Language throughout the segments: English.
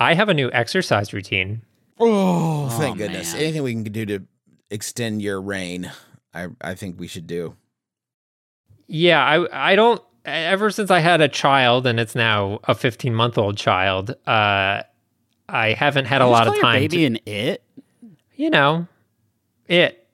I have a new exercise routine. Oh, thank Oh, goodness. man. Anything we can do to extend your reign, I I think we should do. Yeah, I I don't ever since I had a child and it's now a 15 month old child, uh I haven't had a lot just of call your time Baby to, and it. you know, it,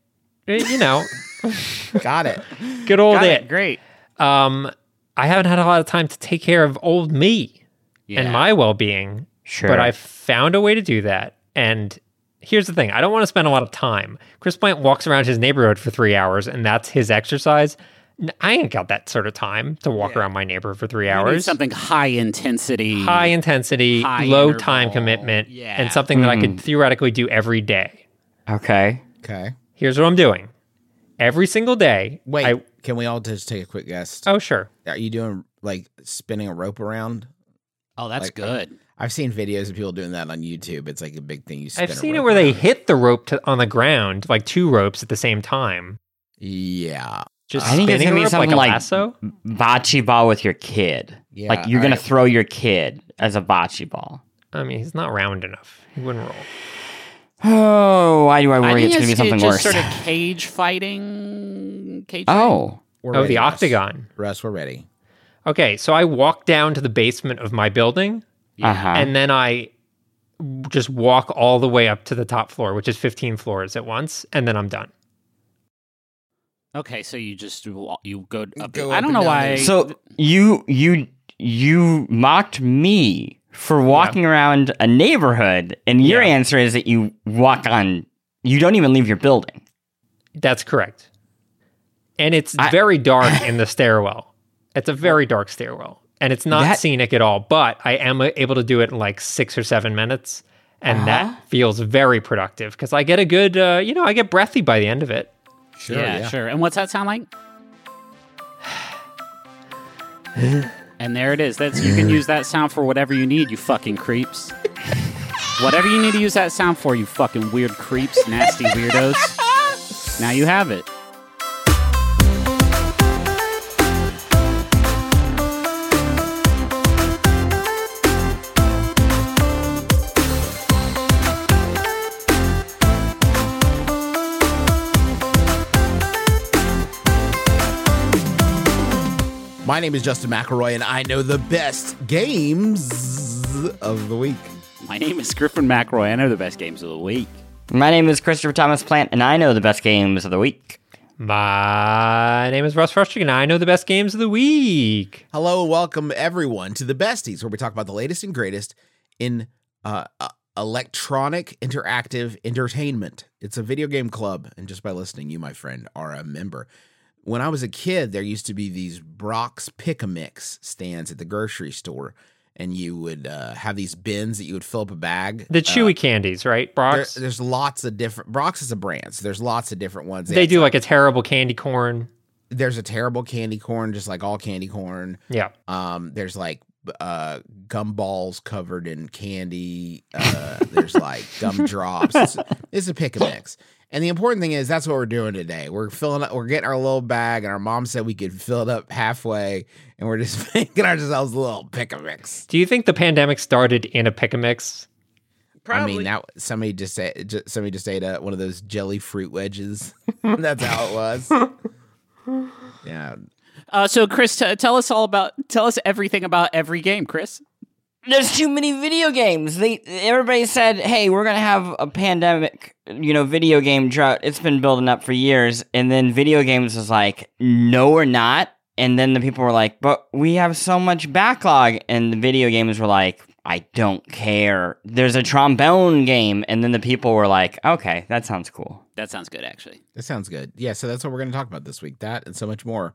it- you know, Got it. good old Got it. it. Great. Um I haven't had a lot of time to take care of old me Yeah. and my well-being, Sure. but I found a way to do that. And here's the thing, I don't want to spend a lot of time. Chris Plant walks around his neighborhood for 3 hours and that's his exercise. I ain't got that sort of time to walk around my neighbor for 3 hours. something high intensity. high intensity, High low interval. time commitment, Yeah. and something that I Mm. could theoretically do every day. okay. Okay. Here's what I'm doing. Every single day. Wait, I, can we all just take a quick guess? oh, sure. Are you doing like spinning a rope around? Oh, that's Like, good. I've seen videos of people doing that on YouTube. It's like a big thing. You spin I've seen it rope where they hit the rope to, on the ground, like two ropes at the same time. Yeah. Just I think it's spinning gonna be rope like a like- lasso. Bocce ball with your kid. Yeah. like you're gonna alright. throw your kid as a bocce ball. I mean, he's not round enough. He wouldn't roll. Oh, why do I I worry think it's gonna be something just worse? sort of cage fighting. Cage oh, oh We're Oh, ready, the Russ. octagon. Russ, we're ready. Okay, so I walk down to the basement of my building, uh huh. and then I just walk all the way up to the top floor, which is 15 floors at once, and then I'm done. Okay, so you just wa- you go up. Go I don't know why. there. So you you you mocked me for walking around a neighborhood, and your Yeah. answer is that you walk on. You don't even leave your building. That's correct. And it's I- very dark in the stairwell. It's a very dark stairwell. And it's not That- scenic at all, but I am able to do it in like six or seven minutes. And Uh-huh. that feels very productive because I get a good, uh, you know, I get breathy by the end of it. Sure. yeah, Yeah. sure. And what's that sound like? and there it is. That's you can use that sound for whatever you need. You fucking creeps. whatever you need to use that sound for, you fucking weird creeps, nasty weirdos. Now you have it. My name is Justin McElroy, and I know the best games of the week. My name is Griffin McElroy. I know the best games of the week. My name is Christopher Thomas Plant, and I know the best games of the week. My name is Russ Frushtick, and I know the best games of the week. Hello, and welcome everyone to the Besties, where we talk about the latest and greatest in uh, uh, electronic interactive entertainment. It's a video game club, and just by listening, you, my friend, are a member. When I was a kid, there used to be these Brach's Pick a Mix stands at the grocery store, and you would uh, have these bins that you would fill up a bag. The Uh, chewy candies, right, there- Brach's? there's lots of different. Brach's is a brand, so there's lots of different ones. they do like a terrible candy corn. there's a terrible candy corn, just like all candy corn. Yeah. Um, there's like uh gumballs covered in candy. Uh, there's like gum drops. It's, it's a pick a mix. And the important thing is that's what we're doing today. We're filling up. We're getting our little bag, and our mom said we could fill it up halfway, and we're just making ourselves a little pick a mix. Do you think the pandemic started in a pick a mix? Probably. I mean, that somebody just said ju- somebody just ate uh, one of those jelly fruit wedges. that's how it was. Yeah, Uh, so, Chris, t- tell us all about, tell us everything about every game, Chris. There's too many video games. They everybody said, "Hey, we're gonna have a pandemic, you know, video game drought." It's been building up for years, and then video games was like, "No, we're not." And then the people were like, "But we have so much backlog," and the video games were like, "I don't care." There's a trombone game, and then the people were like, "Okay, that sounds cool." That sounds good, actually. that sounds good. Yeah, so that's what we're going to talk about this week. That and so much more.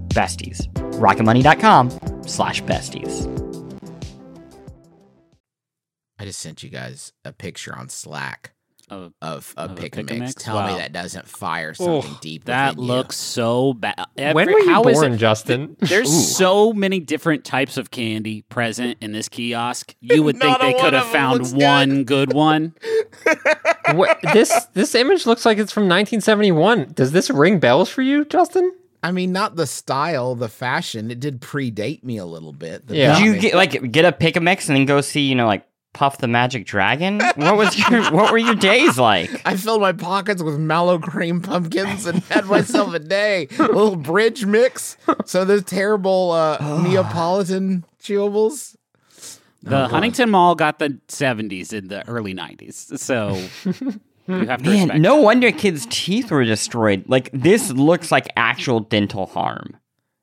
besties. rocketmoney.com slash besties. I just sent you guys a picture on Slack Oh, of a Of a pick pick a a mix. mix? Tell me that doesn't fire something Oh, deep. that within you. looks so bad. when were you how is born, it- Justin? There's Ooh. so many different types of candy present in this kiosk. You would think they could have found looks good. one good one. what, this this image looks like it's from 1971. Does this ring bells for you, Justin? I mean, not the style, the fashion. It did predate me a little bit. Yeah. Did you get like get a pick a mix and then go see, you know, like Puff the Magic Dragon? What was your what were your days like? I filled my pockets with mallow cream pumpkins and had myself a day. A little bridge mix. So those terrible uh, Neapolitan chewables. The Oh. Huntington Mall got the 70s in the early 90s. So you have to Man, respect no wonder kids' teeth were destroyed. Like this looks like actual dental harm.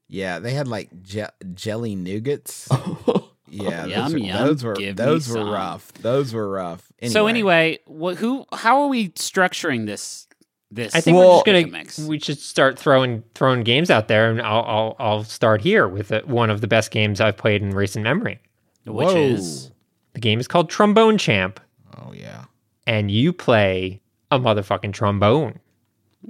Yeah, they had like je- jelly nougats. Yeah, those, Yum, were, yum. those were Give me those were some. rough. Those were rough. So anyway, wh- who? How are we structuring this? This I think Well- we're just gonna mix. we should start throwing throwing games out there, and I'll I'll, I'll start here with uh one of the best games I've played in recent memory. which Whoa. is The game is called Trombone Champ, oh yeah, and you play a motherfucking trombone.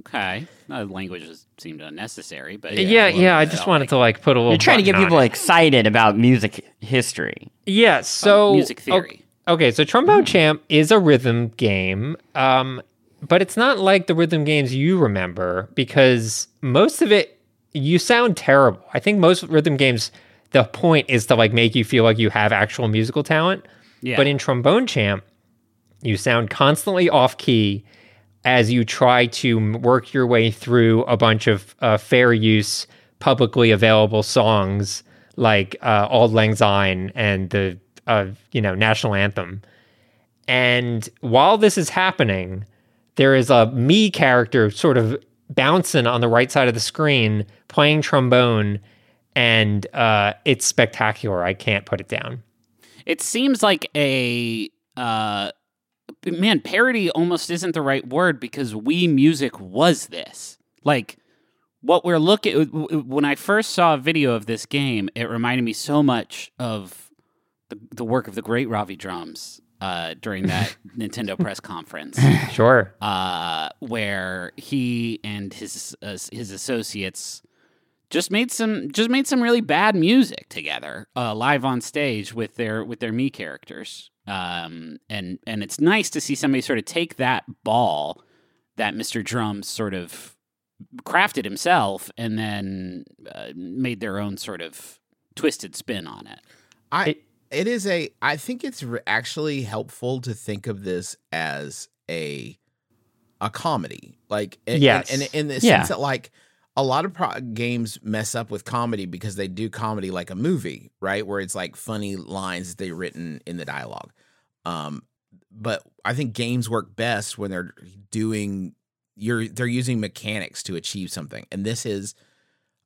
okay. Uh, languages seemed unnecessary, but Yeah, a little yeah. I just wanted make- to like put a little. You're trying to get people it. excited about music history. Yeah. So music o- theory. Okay, so Trombone Champ is a rhythm game, um, but it's not like the rhythm games you remember because most of it you sound terrible. I think most rhythm games, the point is to like make you feel like you have actual musical talent. Yeah. But in Trombone Champ, you sound constantly off key as you try to work your way through a bunch of uh, fair use, publicly available songs like uh, "Auld Lang Syne" and the uh, you know national anthem. And while this is happening, there is a me character sort of bouncing on the right side of the screen playing trombone, and uh, it's spectacular. I can't put it down. It seems like a uh man, parody almost isn't the right word because we music was this. Like what we're looking when I first saw a video of this game, it reminded me so much of the, the work of the great Ravi Drums uh, during that Nintendo press conference, Sure. uh, where he and his uh, his associates just made some just made some really bad music together uh, live on stage with their with their me characters um, and and it's nice to see somebody sort of take that ball that Mr. Drums sort of crafted himself and then uh, made their own sort of twisted spin on it. I It- it is a. I think it's re- actually helpful to think of this as a a comedy, like in, Yes. in, in, in the Yeah. sense that like a lot of pro- games mess up with comedy because they do comedy like a movie, right? Where it's like funny lines that they written in the dialogue. Um, but I think games work best when they're doing you're they're using mechanics to achieve something, and this is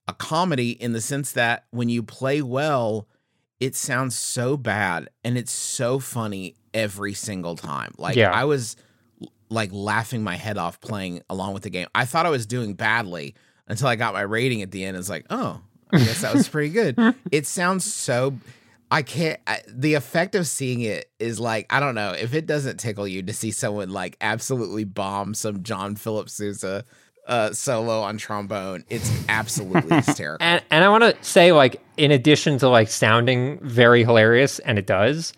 a comedy in the sense that when you play well, it sounds so bad and it's so funny every single time. Like Yeah. I was like laughing my head off playing along with the game. I thought I was doing badly until I got my rating at the end. It's like, oh, I guess that was pretty good. it sounds so. I can't. I, the effect of seeing it is like I don't know if it doesn't tickle you to see someone like absolutely bomb some John Philip Sousa uh, solo on trombone. It's absolutely hysterical. And and I want to say like in addition to like sounding very hilarious and it does,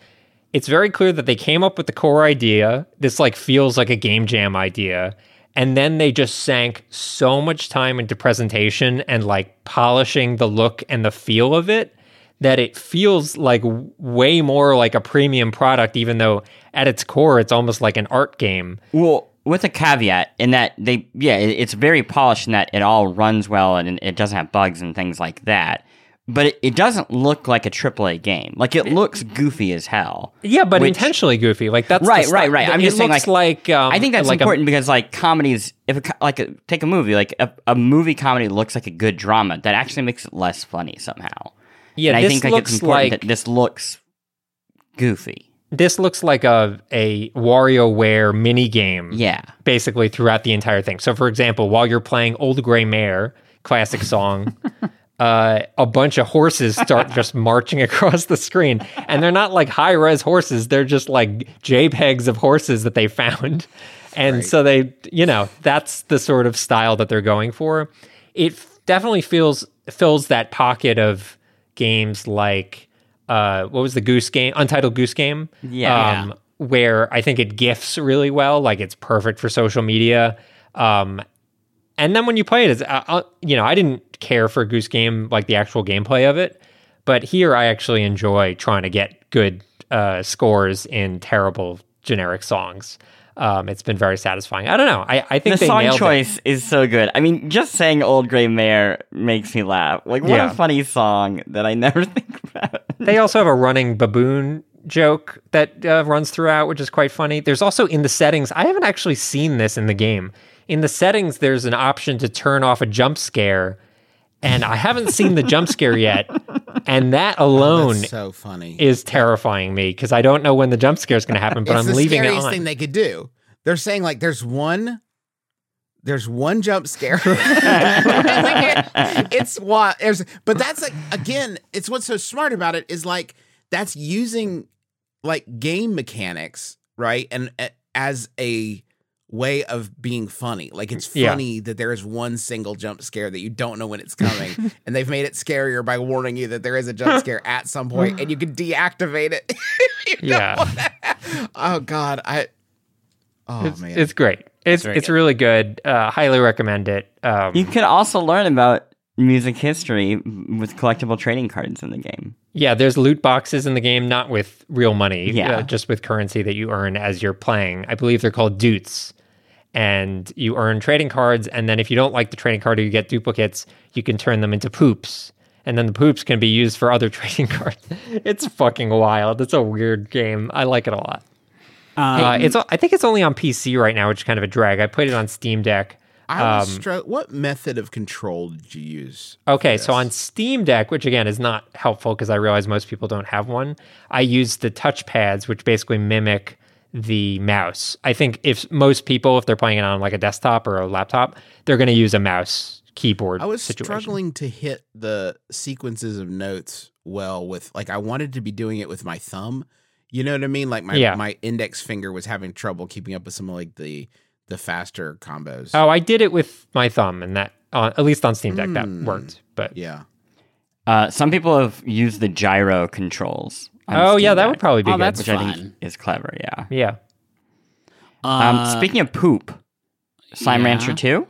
it's very clear that they came up with the core idea. This like feels like a game jam idea. And then they just sank so much time into presentation and like polishing the look and the feel of it that it feels like way more like a premium product even though at its core it's almost like an art game. Well, with a caveat in that they, yeah, it's very polished in that it all runs well and it doesn't have bugs and things like that. But it, it doesn't look like a AAA game. Like it looks goofy as hell. Yeah, but Which- intentionally goofy. Like that's Right, right, right. I'm it just saying, looks like, like, um, I think that's like a- important because like comedies, if a, like a, take a movie, like a, a movie comedy looks like a good drama, that actually makes it less funny somehow. yeah, and I think like looks it's important like that this looks goofy. this looks like a a WarioWare mini game. Yeah. basically throughout the entire thing. So, for example, while you're playing Old Gray Mare, classic song, uh, a bunch of horses start just marching across the screen. And they're not like high res horses, they're just like JPEGs of horses that they found. And so they, you know, that's the sort of style that they're going for. It f- definitely feels fills that pocket of games like uh, what was the Goose Game, Untitled Goose Game? Yeah. Um, where I think it gifts really well. Like it's perfect for social media. Um, and then when you play it, it's, uh, uh, you know, I didn't care for Goose Game, like the actual gameplay of it. But here I actually enjoy trying to get good uh, scores in terrible generic songs. Um, it's been very satisfying. I don't know. I, I think The song choice is so good. I mean, just saying "Old Gray Mare" makes me laugh. Like, what Yeah. a funny song that I never think about. They also have a running baboon joke that uh, runs throughout, which is quite funny. There's also in the settings, I haven't actually seen this in the game. In the settings, there's an option to turn off a jump scare, and I haven't seen the jump scare yet. And that alone That's so funny. is terrifying me because I don't know when the jump scare is going to happen, but it's I'm leaving it scariest on. thing they could do. They're saying like there's one there's one jump scare. it's what there's but that's like again, it's what's so smart about it is like that's using like game mechanics, right? And uh, as a way of being funny. Like it's Yeah. funny that there is one single jump scare that you don't know when it's coming and they've made it scarier by warning you that there is a jump scare at some point and you can deactivate it. Yeah. oh god, I Oh it's, man. it's great. It's very it's good. really good. Uh, highly recommend it. Um, You could also learn about music history with collectible trading cards in the game. Yeah, there's loot boxes in the game, not with real money, Yeah. uh, just with currency that you earn as you're playing. I believe they're called toots. And you earn trading cards, and then if you don't like the trading card or you get duplicates, you can turn them into poops. And then the poops can be used for other trading cards. it's fucking wild. It's a weird game. I like it a lot. Uh, it's I think it's only on PC right now, which is kind of a drag. I played it on Steam Deck. I was um, stro- what method of control did you use? Okay, so on? Steam Deck, which again is not helpful because I realize most people don't have one, I used the touch pads, which basically mimic the mouse. I think if most people, if they're playing it on like a desktop or a laptop, they're going to use a mouse keyboard I was situation. struggling to hit the sequences of notes well with like I wanted to be doing it with my thumb. You know what I mean? Like my Yeah. my index finger was having trouble keeping up with some of like the the faster combos. Oh, I did it with my thumb, and that, uh, at least on Steam Deck, that Mm. worked. But yeah. Uh, some people have used the gyro controls. On oh, yeah, Steam that Deck, would probably be Oh, good. that's which I fun. think is clever. Yeah. yeah. Um, Uh, speaking of poop, Slime yeah. Rancher Two.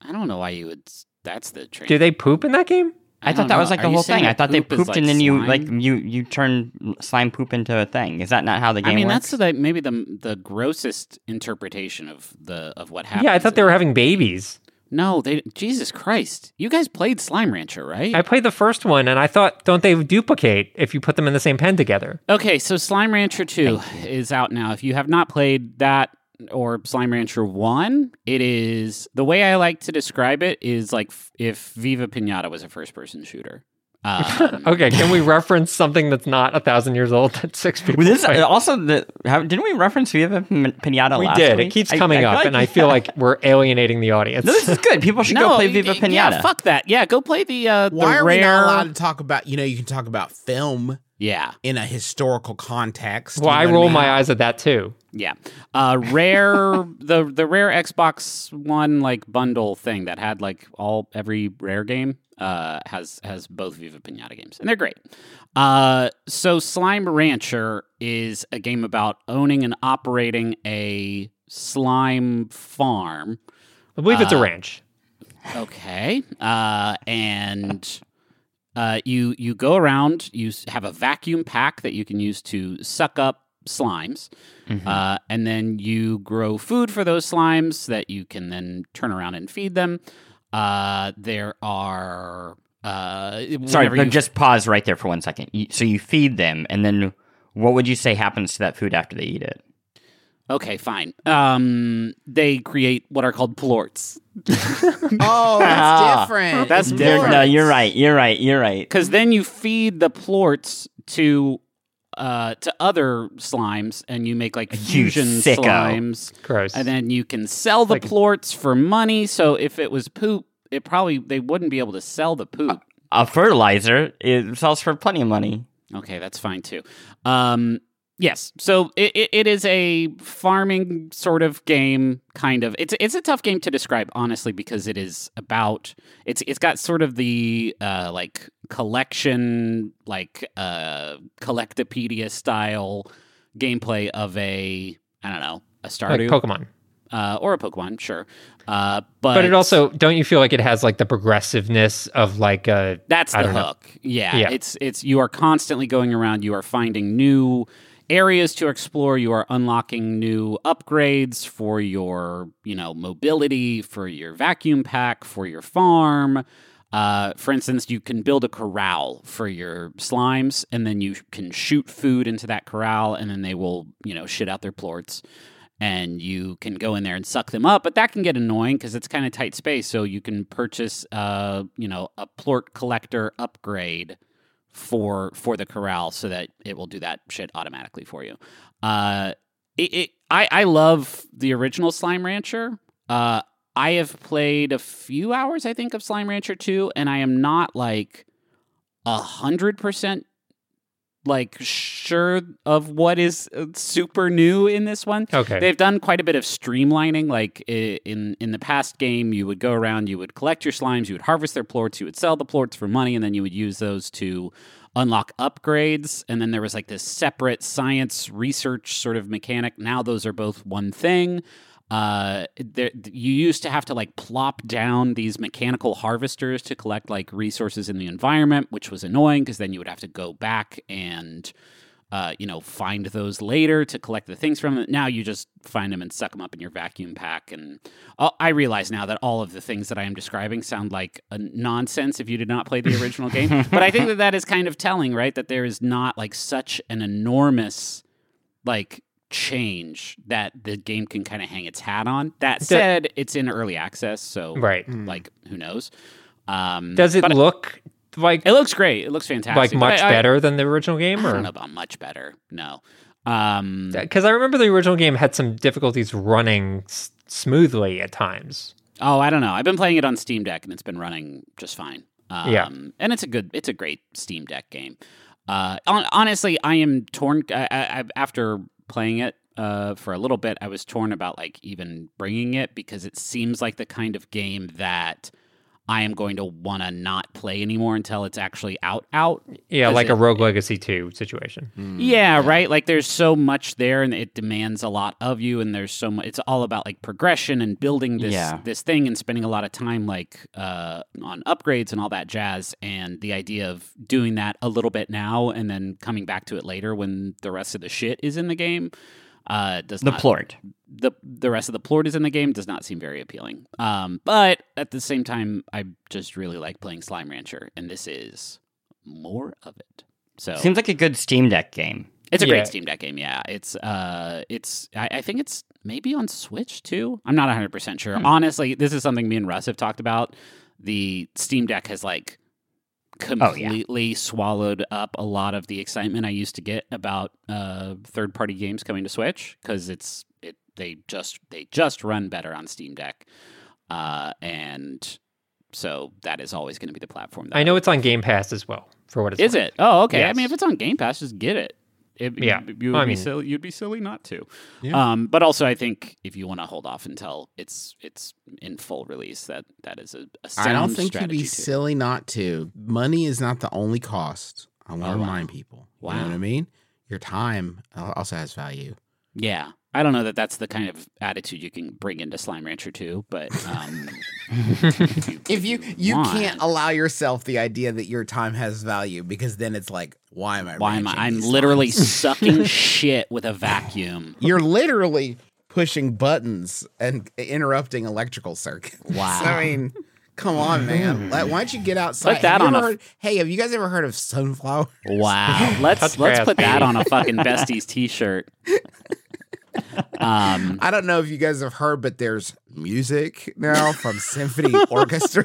I don't know why you would. s- That's the train. Do they poop in that game? I, I thought don't that know. was like Are the you whole saying thing. I that thought they poop is pooped like and then you slime? like you you turn slime poop into a thing. Is that not how the game I mean, works? that's the, maybe the the grossest interpretation of the of what happened. Yeah, I thought they were having babies. No, they. Jesus Christ! You guys played Slime Rancher, right? I played the first one, and I thought, don't they duplicate if you put them in the same pen together? Okay, so Slime Rancher 2 is out now. If you have not played that or Slime Rancher 1, it is the way I like to describe it is like f- if Viva Pinata was a first person shooter. Um, Okay, can we reference something that's not a thousand years old that six people? Well, this play? also the how, didn't we reference Viva Pin- Pinata we last did. week? It keeps coming I up, feel and I feel like we're alienating the audience. no, this is good. People should no, go play Viva Pinata. Yeah, fuck that. Yeah, go play the uh, the Why are rare. we not allowed to talk about? You know, you can talk about film. Yeah, in a historical context. Well, you I know what roll mean? my eyes at that too. yeah. Uh, rare the the rare Xbox One like bundle thing that had like all every rare game uh, has has both Viva Pinata games, and they're great. Uh, so Slime Rancher is a game about owning and operating a slime farm. I believe it's a Uh, ranch. Okay. Uh, and uh, you you go around. You have a vacuum pack that you can use to suck up slimes, Mhm. uh, and then you grow food for those slimes that you can then turn around and feed them. Uh, there are uh, Sorry, you- just pause right there for one second. So you feed them, and then what would you say happens to that food after they eat it? okay, fine. Um, they create what are called plorts. Oh, Ah. that's different. That's It's different. No, you're right. You're right. You're right. because then you feed the plorts to uh to other slimes and you make like fusion slimes. Gross. and then you can sell the Like- plorts for money. So if it was poop it probably they wouldn't be able to sell the poop. A fertilizer it sells for plenty of money. okay that's fine too. Um yes. So it, it, it is a farming sort of game kind of. It's it's a tough game to describe honestly because it is about it's it's got sort of the uh like collection like uh collectopedia style gameplay of a i don't know a like stardew Pokemon. uh, or a pokemon sure uh but, But it also don't you feel like it has like the progressiveness of like a That's the hook. Yeah, Yeah. It's it's you are constantly going around, you are finding new areas to explore, you are unlocking new upgrades for your, you know, mobility, for your vacuum pack, for your farm. Uh, for instance, you can build a corral for your slimes, and then you can shoot food into that corral, and then they will, you know, shit out their plorts. And you can go in there and suck them up but that can get annoying because it's kind of tight space so you can purchase uh you know a plort collector upgrade for for the corral so that it will do that shit automatically for you. Uh it, it i i love the original slime rancher. Uh i have played a few hours i think of slime rancher 2 and i am not like a hundred percent like sure of what is uh, super new in this one okay. They've done quite a bit of streamlining. Like in in the past game, you would go around, you would collect your slimes, you would harvest their plorts, you would sell the plorts for money, and then you would use those to unlock upgrades. And then there was like this separate science research sort of mechanic. Now those are both one thing. Uh, there, you used to have to like plop down these mechanical harvesters to collect like resources in the environment, which was annoying because then you would have to go back and uh, you know, find those later to collect the things from them. Now you just find them and suck them up in your vacuum pack. And uh, I realize now that all of the things that I am describing sound like a nonsense if you did not play the original game. But I think that that is kind of telling, right? That there is not like such an enormous like change that the game can kind of hang its hat on. That said, it's in early access, so right. like who knows? Um, Does it but look like It looks great. It looks fantastic. like much I- I- better than the original game I or don't know about much better. No. Um, because I remember the original game had some difficulties running s- smoothly at times. oh, I don't know. I've been playing it on Steam Deck and it's been running just fine. Um, Yeah. and it's a good, it's a great Steam Deck game. Uh, hon- honestly, I am torn. I, I, I- after playing it uh, for a little bit, I was torn about like even bringing it because it seems like the kind of game that I am going to want to not play anymore until it's actually out. Out. Yeah, like it- a Rogue Legacy 2 situation. Mm, Yeah, right. Like there's so much there, and it demands a lot of you. And there's so much. It's all about like progression and building this Yeah. this thing, and spending a lot of time like uh, on upgrades and all that jazz. And the idea of doing that a little bit now, and then coming back to it later when the rest of the shit is in the game, uh, does The not plort. the the rest of the plort is in the game does not seem very appealing. Um, but at the same time, I just really like playing Slime Rancher, and this is more of it. So Seems like a good Steam Deck game. it's a Yeah. great Steam Deck game. Yeah, it's uh, it's I, I think it's maybe on Switch too. I'm not 100 percent sure. Hmm. Honestly, this is something me and Russ have talked about. The Steam Deck has like Oh, yeah. completely swallowed up a lot of the excitement I used to get about uh, third party games coming to Switch because it's it they just they just run better on Steam Deck, uh, and so that is always going to be the platform. That I know it's on Game Pass as well. for what it's Is worth. it? Oh, okay. I mean, if it's on Game Pass, just get it. It, Yeah. you, you would I be silly. You'd be silly not to. Yeah. Um, but also, I think if you want to hold off until it's it's in full release, that that is a, a sound I don't think you'd be too. silly not to. Money is not the only cost. I want to Oh, wow. remind people. You know Wow. what I mean? Your time also has value. Yeah, I don't know that that's the kind of attitude you can bring into Slime Rancher 2, but um, If you you want. can't allow yourself the idea that your time has value because then it's like, why am I? why am I? I'm literally slimes? sucking shit with a vacuum. You're literally pushing buttons and interrupting electrical circuits. Wow. I mean, come on, man. Like, why don't you get outside? Put that on ever a- heard- hey, have you guys ever heard of sunflower? Wow, let's Touch let's grass, put that on a fucking besties T-shirt. Um, I don't know if you guys have heard, but there's music now from symphony orchestra.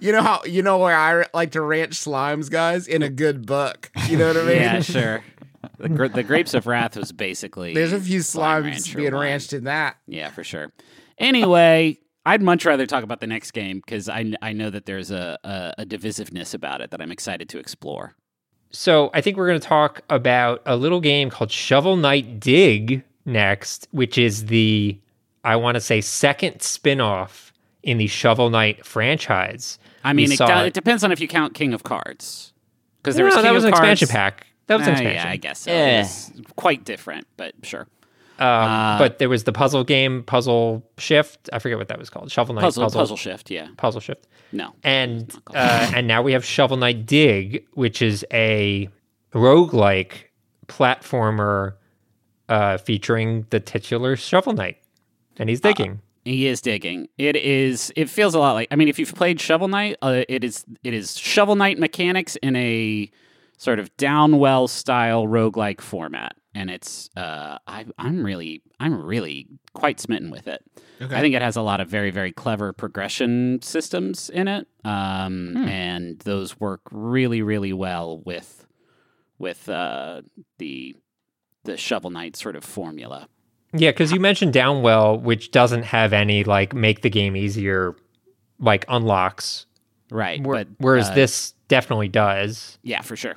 you know how you know where I like to ranch slimes, guys, in a good book. You know what I mean? yeah, sure. The, gr- the Grapes of Wrath was basically There's a few Slime slimes being wine. ranched in that. Yeah, for sure. Anyway, I'd much rather talk about the next game because I, I know that there's a, a, a divisiveness about it that I'm excited to explore. So I think we're going to talk about a little game called Shovel Knight Dig next, which is the I want to say second spin-off in the Shovel Knight franchise. I mean, it, saw do- it. it depends on if you count King of Cards. Because there No, was King that was of an Cards. expansion pack. That was an Ah, expansion. Yeah, I guess so. Eh. It was quite different, but sure. Um, Uh, but there was the puzzle game, Puzzle Shift. I forget what that was called. Shovel Knight Puzzle, Puzzle puzzle shift, yeah. Puzzle Shift. No. And It's not called uh, and now we have Shovel Knight Dig, which is a roguelike platformer uh, featuring the titular Shovel Knight. And he's digging. He is digging. It is. It feels a lot like. I mean, if you've played Shovel Knight, uh, it is. It is Shovel Knight mechanics in a sort of downwell style roguelike format, and it's. Uh, I, I'm really, I'm really quite smitten with it. Okay. I think it has a lot of very, very clever progression systems in it, um, and those work really, really well with with uh, the the Shovel Knight sort of formula. Yeah, because you mentioned Downwell, which doesn't have any like make the game easier like unlocks. Right, Wh- but whereas uh, this definitely does. yeah, for sure.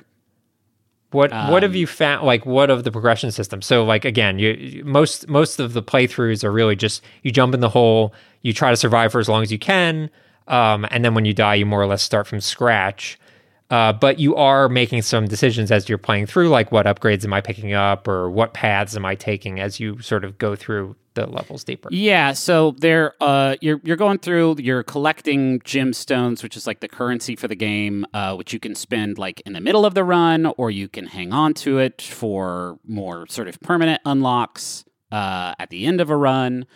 What what have Um, you found? Like, what of the progression system? So, like again, you, you- most most of the playthroughs are really just you jump in the hole, you try to survive for as long as you can, um, and then when you die, you more or less start from scratch. Uh, but you are making some decisions as you're playing through, like what upgrades am I picking up, or what paths am I taking as you sort of go through the levels deeper. Yeah, so there, uh, you're you're going through, you're collecting gemstones, which is like the currency for the game, uh, which you can spend like in the middle of the run, or you can hang on to it for more sort of permanent unlocks uh, at the end of a run.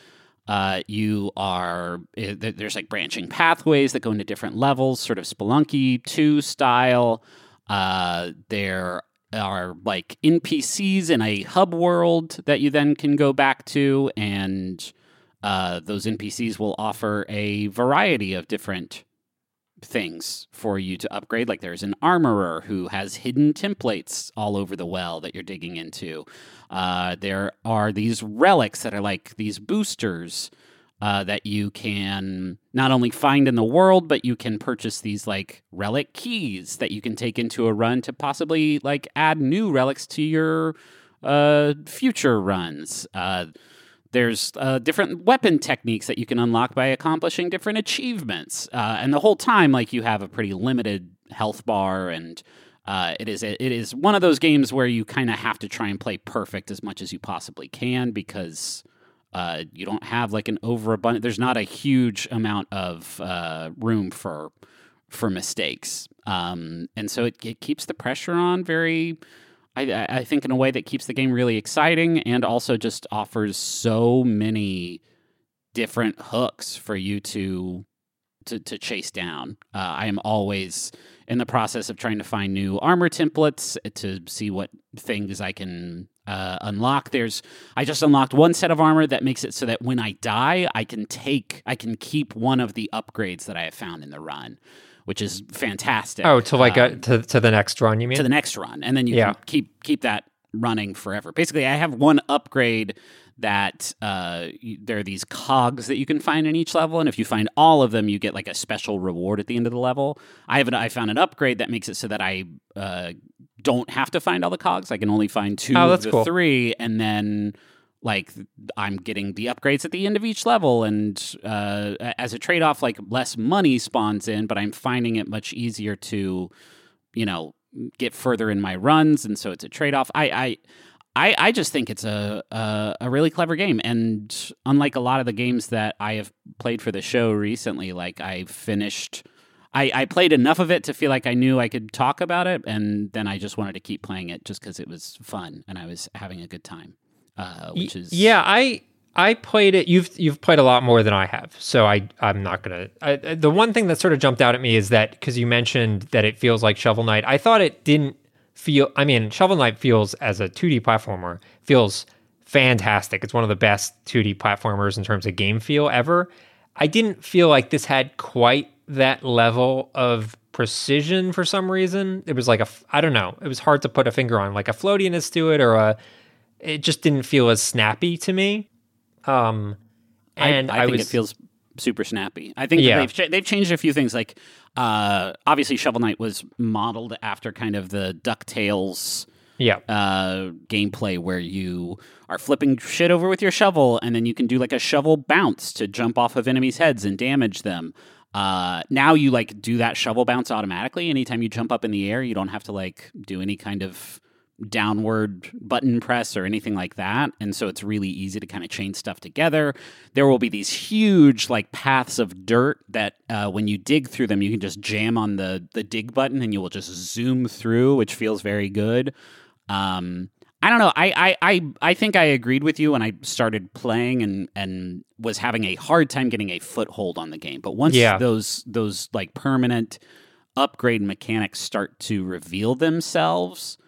Uh, you are eh, there's like branching pathways that go into different levels, sort of Spelunky two style. Uh, there are like NPCs in a hub world that you then can go back to, and uh, those NPCs will offer a variety of different things for you to upgrade. Like there's an armorer who has hidden templates all over the well that you're digging into. Uh, there are these relics that are like these boosters uh, that you can not only find in the world, but you can purchase these like relic keys that you can take into a run to possibly like add new relics to your uh, future runs. Uh, there's uh, different weapon techniques that you can unlock by accomplishing different achievements, uh, and the whole time, like you have a pretty limited health bar, and uh, it is it is one of those games where you kind of have to try and play perfect as much as you possibly can because uh, you don't have like an overabundant. There's not a huge amount of uh, room for for mistakes, um, and so it, it keeps the pressure on very. I, I think in a way that keeps the game really exciting and also just offers so many different hooks for you to to, to chase down. Uh, I am always in the process of trying to find new armor templates to see what things I can uh, unlock. There's I just unlocked one set of armor that makes it so that when I die, I can take I can keep one of the upgrades that I have found in the run, which is fantastic. Oh, to like a Um, to to the next run, you mean? to the next run, and then you Yeah. can keep keep that running forever. Basically, I have one upgrade that uh, there are these cogs that you can find in each level, and if you find all of them, you get like a special reward at the end of the level. I have an, I found an upgrade that makes it so that I uh, don't have to find all the cogs. I can only find two Oh, of the cool. three, and then like I'm getting the upgrades at the end of each level, and uh, as a trade off, like less money spawns in, but I'm finding it much easier to, you know, get further in my runs, and so it's a trade off. I, I I, I just think it's a, a a really clever game, and unlike a lot of the games that I have played for the show recently, like I finished, I, I played enough of it to feel like I knew I could talk about it, and then I just wanted to keep playing it just because it was fun and I was having a good time. Uh, which is yeah i i played it you've you've played a lot more than i have so i i'm not gonna I, the one thing that sort of jumped out at me is that because you mentioned that it feels like shovel knight i thought it didn't feel i mean shovel knight feels as a 2d platformer feels fantastic it's one of the best 2d platformers in terms of game feel ever i didn't feel like this had quite that level of precision for some reason it was like a I don't know it was hard to put a finger on like a floatiness to it or a it just didn't feel as snappy to me. Um, and I, I, I think was it feels super snappy. I think Yeah. they've they've changed a few things. Like uh, obviously, Shovel Knight was modeled after kind of the Ducktales yeah, uh, gameplay where you are flipping shit over with your shovel, and then you can do like a shovel bounce to jump off of enemies' heads and damage them. Uh, now you like do that shovel bounce automatically. Anytime you jump up in the air, you don't have to like do any kind of downward button press or anything like that. And so it's really easy to kind of chain stuff together. There will be these huge like paths of dirt that uh, when you dig through them, you can just jam on the the dig button and you will just zoom through, which feels very good. Um, I don't know. I, I, I, I think I agreed with you when I started playing and, and was having a hard time getting a foothold on the game. But once Yeah. those those like permanent upgrade mechanics start to reveal themselves,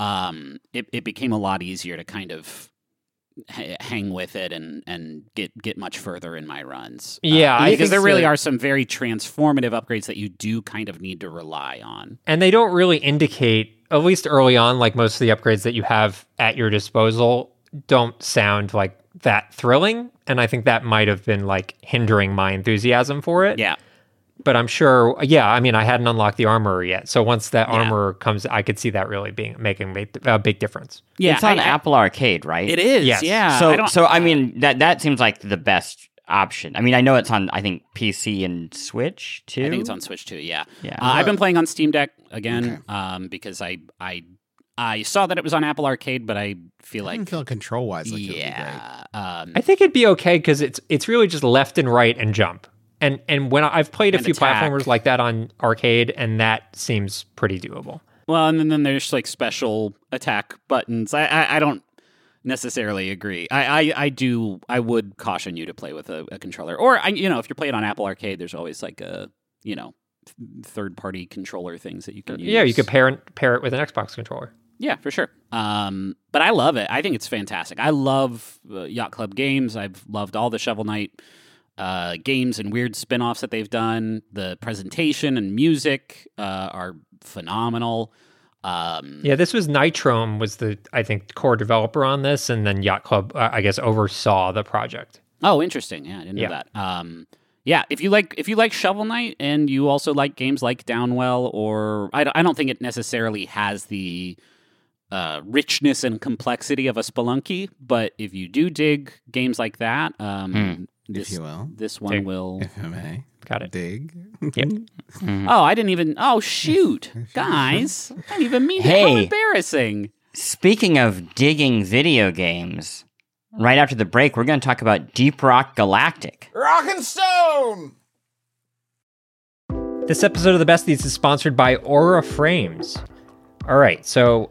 um, it, it became a lot easier to kind of ha- hang with it and, and get get much further in my runs. Uh, Yeah, I because there really so. are some very transformative upgrades that you do kind of need to rely on. and they don't really indicate, at least early on, like most of the upgrades that you have at your disposal don't sound like that thrilling. And I think that might have been like hindering my enthusiasm for it. Yeah. But I'm sure, yeah. I mean, I hadn't unlocked the armor yet, so once that Yeah. armor comes, I could see that really being making a big difference. Yeah, it's on I- I- Apple Arcade, right? It is, Yes. yeah. So, don't- so I mean that that seems like the best option. I mean, I know it's on I think PC and Switch too. I think it's on Switch too. Yeah, Yeah. Uh, I've been playing on Steam Deck again um, because I I I saw that it was on Apple Arcade, but I feel I like didn't feel control wise like it would be great. yeah, um, I think it'd be okay because it's it's really just left and right and jump. And and when I- I've played a few attack. platformers like that on arcade, and that seems pretty doable. well, and then, then there's like special attack buttons. I I, I don't necessarily agree. I, I I do. I would caution you to play with a, a controller, or I, you know, if you're playing on Apple Arcade, there's always like a you know third party controller things that you can use. Yeah, you could pair it, pair it with an Xbox controller. Yeah, for sure. Um, but I love it. I think it's fantastic. I love uh, Yacht Club games. I've loved all the Shovel Knight uh, games and weird spin offs that they've done. The presentation and music uh, are phenomenal. Um, Yeah, this was Nitrome was the I think core developer on this, and then Yacht Club uh, I guess oversaw the project. Oh, interesting. Yeah, I didn't know that. Um, yeah, if you like if you like Shovel Knight and you also like games like Downwell, or I, don't- I don't think it necessarily has the uh, richness and complexity of a Spelunky, but if you do dig games like that, um, Hmm. This if you will. this one Dig. will. If I may. Got it. Dig. Yep. Mm-hmm. Oh, I didn't even. Oh, shoot, guys! I didn't even mean. Hey, how embarrassing! Speaking of digging video games, right after the break, we're going to talk about Deep Rock Galactic. Rock and Stone! This episode of the Besties is sponsored by Aura Frames. All right, so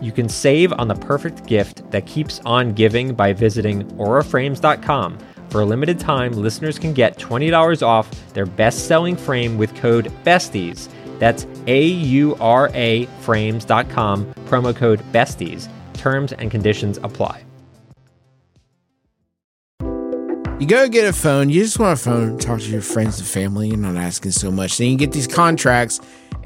you can save on the perfect gift that keeps on giving by visiting auraframes.com. For a limited time, listeners can get $20 off their best selling frame with code BESTIES. That's A U R A frames.com, promo code BESTIES. Terms and conditions apply. You go get a phone, you just want a phone, talk to your friends and family, you're not asking so much. Then you get these contracts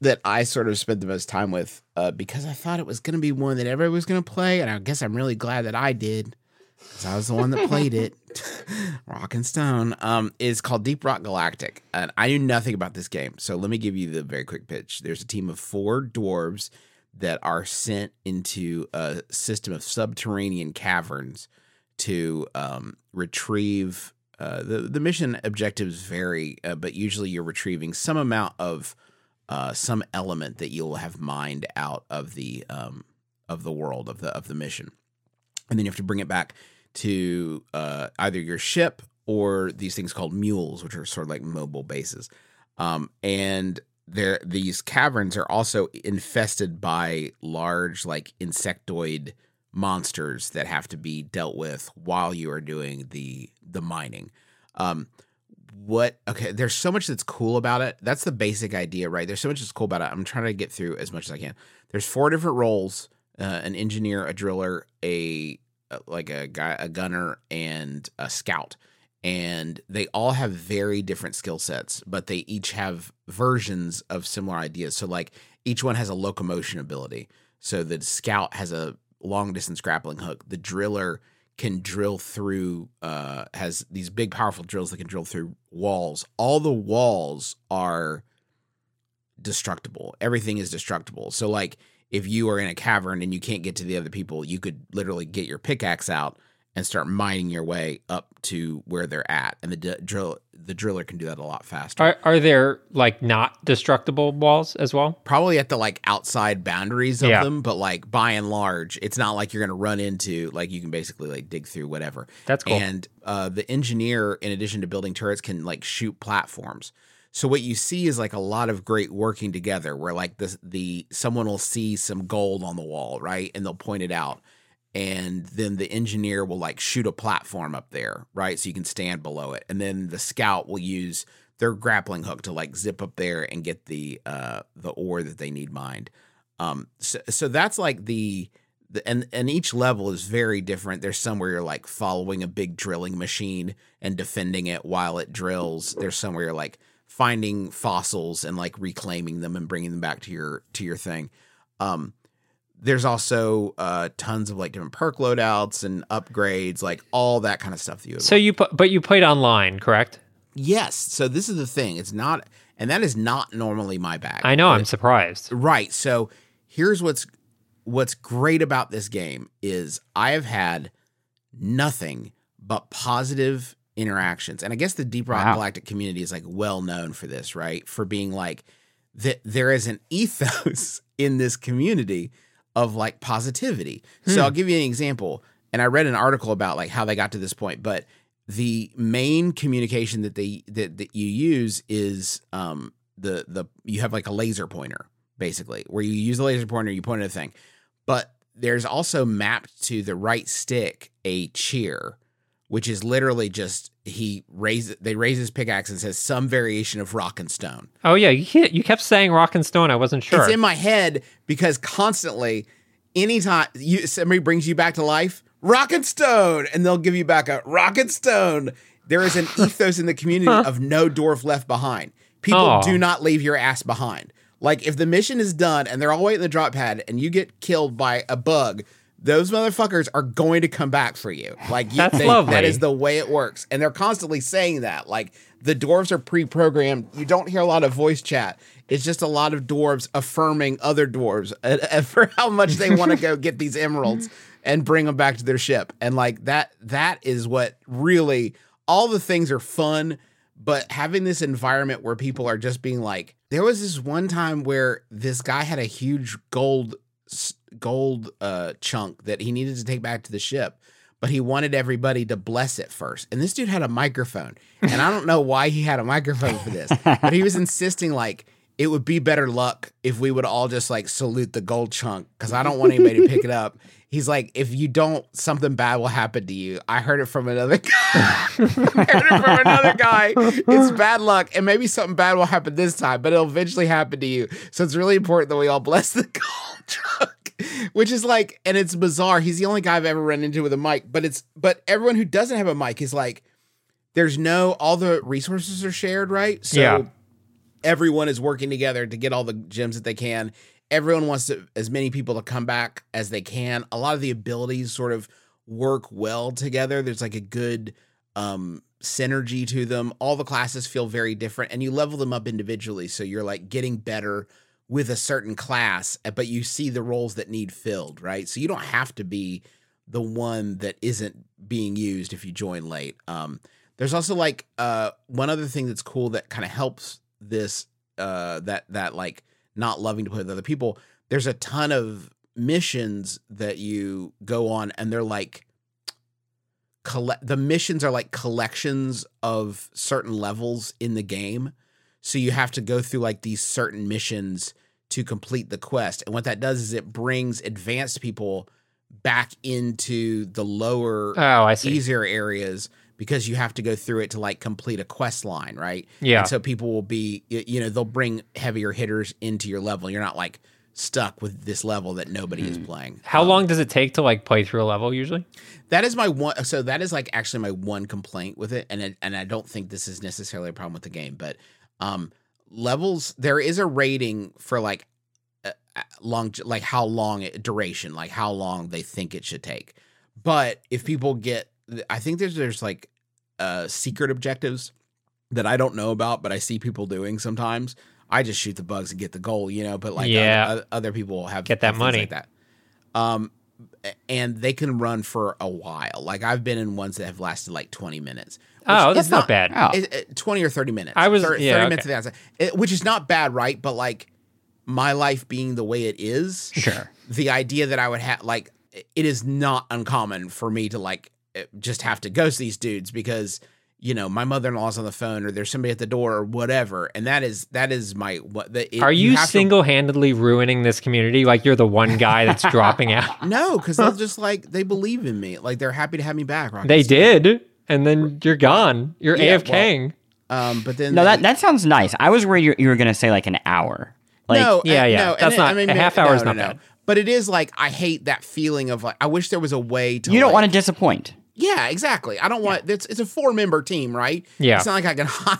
that I sort of spent the most time with uh, because I thought it was going to be one that everybody was going to play, and I guess I'm really glad that I did because I was the one that played it. Rock and Stone um, is called Deep Rock Galactic, and I knew nothing about this game, so let me give you the very quick pitch. There's a team of four dwarves that are sent into a system of subterranean caverns to um, retrieve. Uh, the the mission objectives vary, uh, but usually you're retrieving some amount of uh, some element that you'll have mined out of the um, of the world of the of the mission, and then you have to bring it back to uh, either your ship or these things called mules, which are sort of like mobile bases. Um, and there, these caverns are also infested by large, like insectoid monsters that have to be dealt with while you are doing the the mining. Um, what okay there's so much that's cool about it. That's the basic idea right? There's so much that's cool about it. I'm trying to get through as much as i can. There's four different roles uh, an engineer a driller a like a guy a gunner and a scout. And they all have very different skill sets but they each have versions of similar ideas. So like each one has a locomotion ability. So the scout has a long distance grappling hook. The driller can drill through uh has these big powerful drills that can drill through walls. All the walls are destructible. Everything is destructible. So like if you are in a cavern and you can't get to the other people you could literally get your pickaxe out and start mining your way up to where they're at. And the d- drill the driller can do that a lot faster Are, are there like not destructible walls as well? probably at the like outside boundaries of Yeah. them but like by and large it's not like you're going to run into like you can basically like dig through whatever That's cool. and uh, the engineer in addition to building turrets can like shoot platforms so what you see is like a lot of great working together where like the the someone will see some gold on the wall right and they'll point it out and then the engineer will like shoot a platform up there right so you can stand below it and then the scout will use their grappling hook to like zip up there and get the uh the ore that they need mined um so, so that's like the the, and and each level is very different. There's some where you're like following a big drilling machine and defending it while it drills. There's some where you're like finding fossils and like reclaiming them and bringing them back to your to your thing. Um, there's also uh, tons of like different perk loadouts and upgrades, like all that kind of stuff that you. Would So you put, but you played online, correct? yes, so this is the thing. It's not, and that is not normally my bag. I know. I'm surprised. Right. So here's what's what's great about this game is I have had nothing but positive interactions. And I guess the Deep Rock Wow. Galactic community is like well known for this, right? For being like that there is an ethos in this community of like positivity. So I'll give you an example. And I read an article about like how they got to this point, but the main communication that they that, that you use is um the the you have like a laser pointer basically where you use the laser pointer you point at a thing but there's also mapped to the right stick a cheer which is literally just he raises they raise his pickaxe and says some variation of rock and stone Oh yeah, you you kept saying Rock and Stone. I wasn't sure. it's in my head because constantly, anytime you somebody brings you back to life, rock and stone, and they'll give you back a rock and stone. There is an ethos in the community of no dwarf left behind. People Aw. do not leave your ass behind. Like if the mission is done and they're all waiting in the drop pad and you get killed by a bug, those motherfuckers are going to come back for you. Like you, That's they- lovely. that is the way it works, and they're constantly saying that. Like the dwarves are pre-programmed. You don't hear a lot of voice chat. It's just a lot of dwarves affirming other dwarves uh, uh, for how much they want to go get these emeralds and bring them back to their ship. And like that, that is what really all the things are fun, but having this environment where people are just being like, there was this one time where this guy had a huge gold gold uh chunk that he needed to take back to the ship but he wanted everybody to bless it first. And this dude had a microphone. And I don't know why he had a microphone for this, but he was insisting like it would be better luck if we would all just like salute the gold chunk because I don't want anybody to pick it up. He's like, if you don't, something bad will happen to you. I heard it from another guy. I heard it from another guy. It's bad luck, and maybe something bad will happen this time, but it'll eventually happen to you. So it's really important that we all bless the gold chunk which is like and it's bizarre. He's the only guy i've ever run into with a mic but it's but everyone who doesn't have a mic is like there's no all the resources are shared right? So Yeah. everyone is working together to get all the gems that they can. Everyone wants to, as many people to come back as they can. A lot of the abilities sort of work well together. There's like a good um synergy to them. All the classes feel very different and you level them up individually. So you're like getting better with a certain class uh, but you see the roles that need filled right? So you don't have to be the one that isn't being used if you join late. Um there's also like uh one other thing that's cool that kind of helps this uh that that like not loving to play with other people there's a ton of missions that you go on and they're like collect the missions are like collections of certain levels in the game so you have to go through like these certain missions to complete the quest and what that does is it brings advanced people back into the lower oh, I see. easier areas because you have to go through it to like complete a quest line, right? Yeah. And so people will be, you know, they'll bring heavier hitters into your level. You're not like stuck with this level that nobody is playing. How Um, long does it take to like play through a level usually? That is my one. So that is like actually my one complaint with it, and it, and I don't think this is necessarily a problem with the game, but um, levels there is a rating for like uh, uh, long, like how long it duration, like how long they think it should take. But if people get, I think there's there's like uh secret objectives that I don't know about, but I see people doing sometimes. I just shoot the bugs and get the goal, you know. But like Yeah. other, other people have Get that money. like that. Um, and they can run for a while. Like I've been in ones that have lasted like 20 minutes. Which Oh, that's not bad. Oh. it- it- 20 or 30 minutes. I was- 30, yeah, 30 okay. minutes of the outside, it- which is not bad, right? But like my life being the way it is, Sure. the idea that I would have like it is not uncommon for me to like eh, just have to ghost these dudes because you know my mother-in-law's on the phone or there's somebody at the door or whatever and that is that is my what the it- Are you, have to- single-handedly ruining this community? Like you're the one guy that's dropping out. no because they'll just like they believe in me like they're happy to have me back Rocket They Stone. did, and then you're gone. You're Yeah, AFKing. um but then No, that that sounds nice. I was worried you, you were going to say like an hour. Like, no, Yeah, uh, yeah. no, and That's it- not- I mean, a half no, hour is no, not no. bad. but it is like I hate that feeling of like I wish there was a way to You don't like- want to disappoint. Yeah, exactly. I don't want it's it's a four member team, right? Yeah. It's not like I can hide.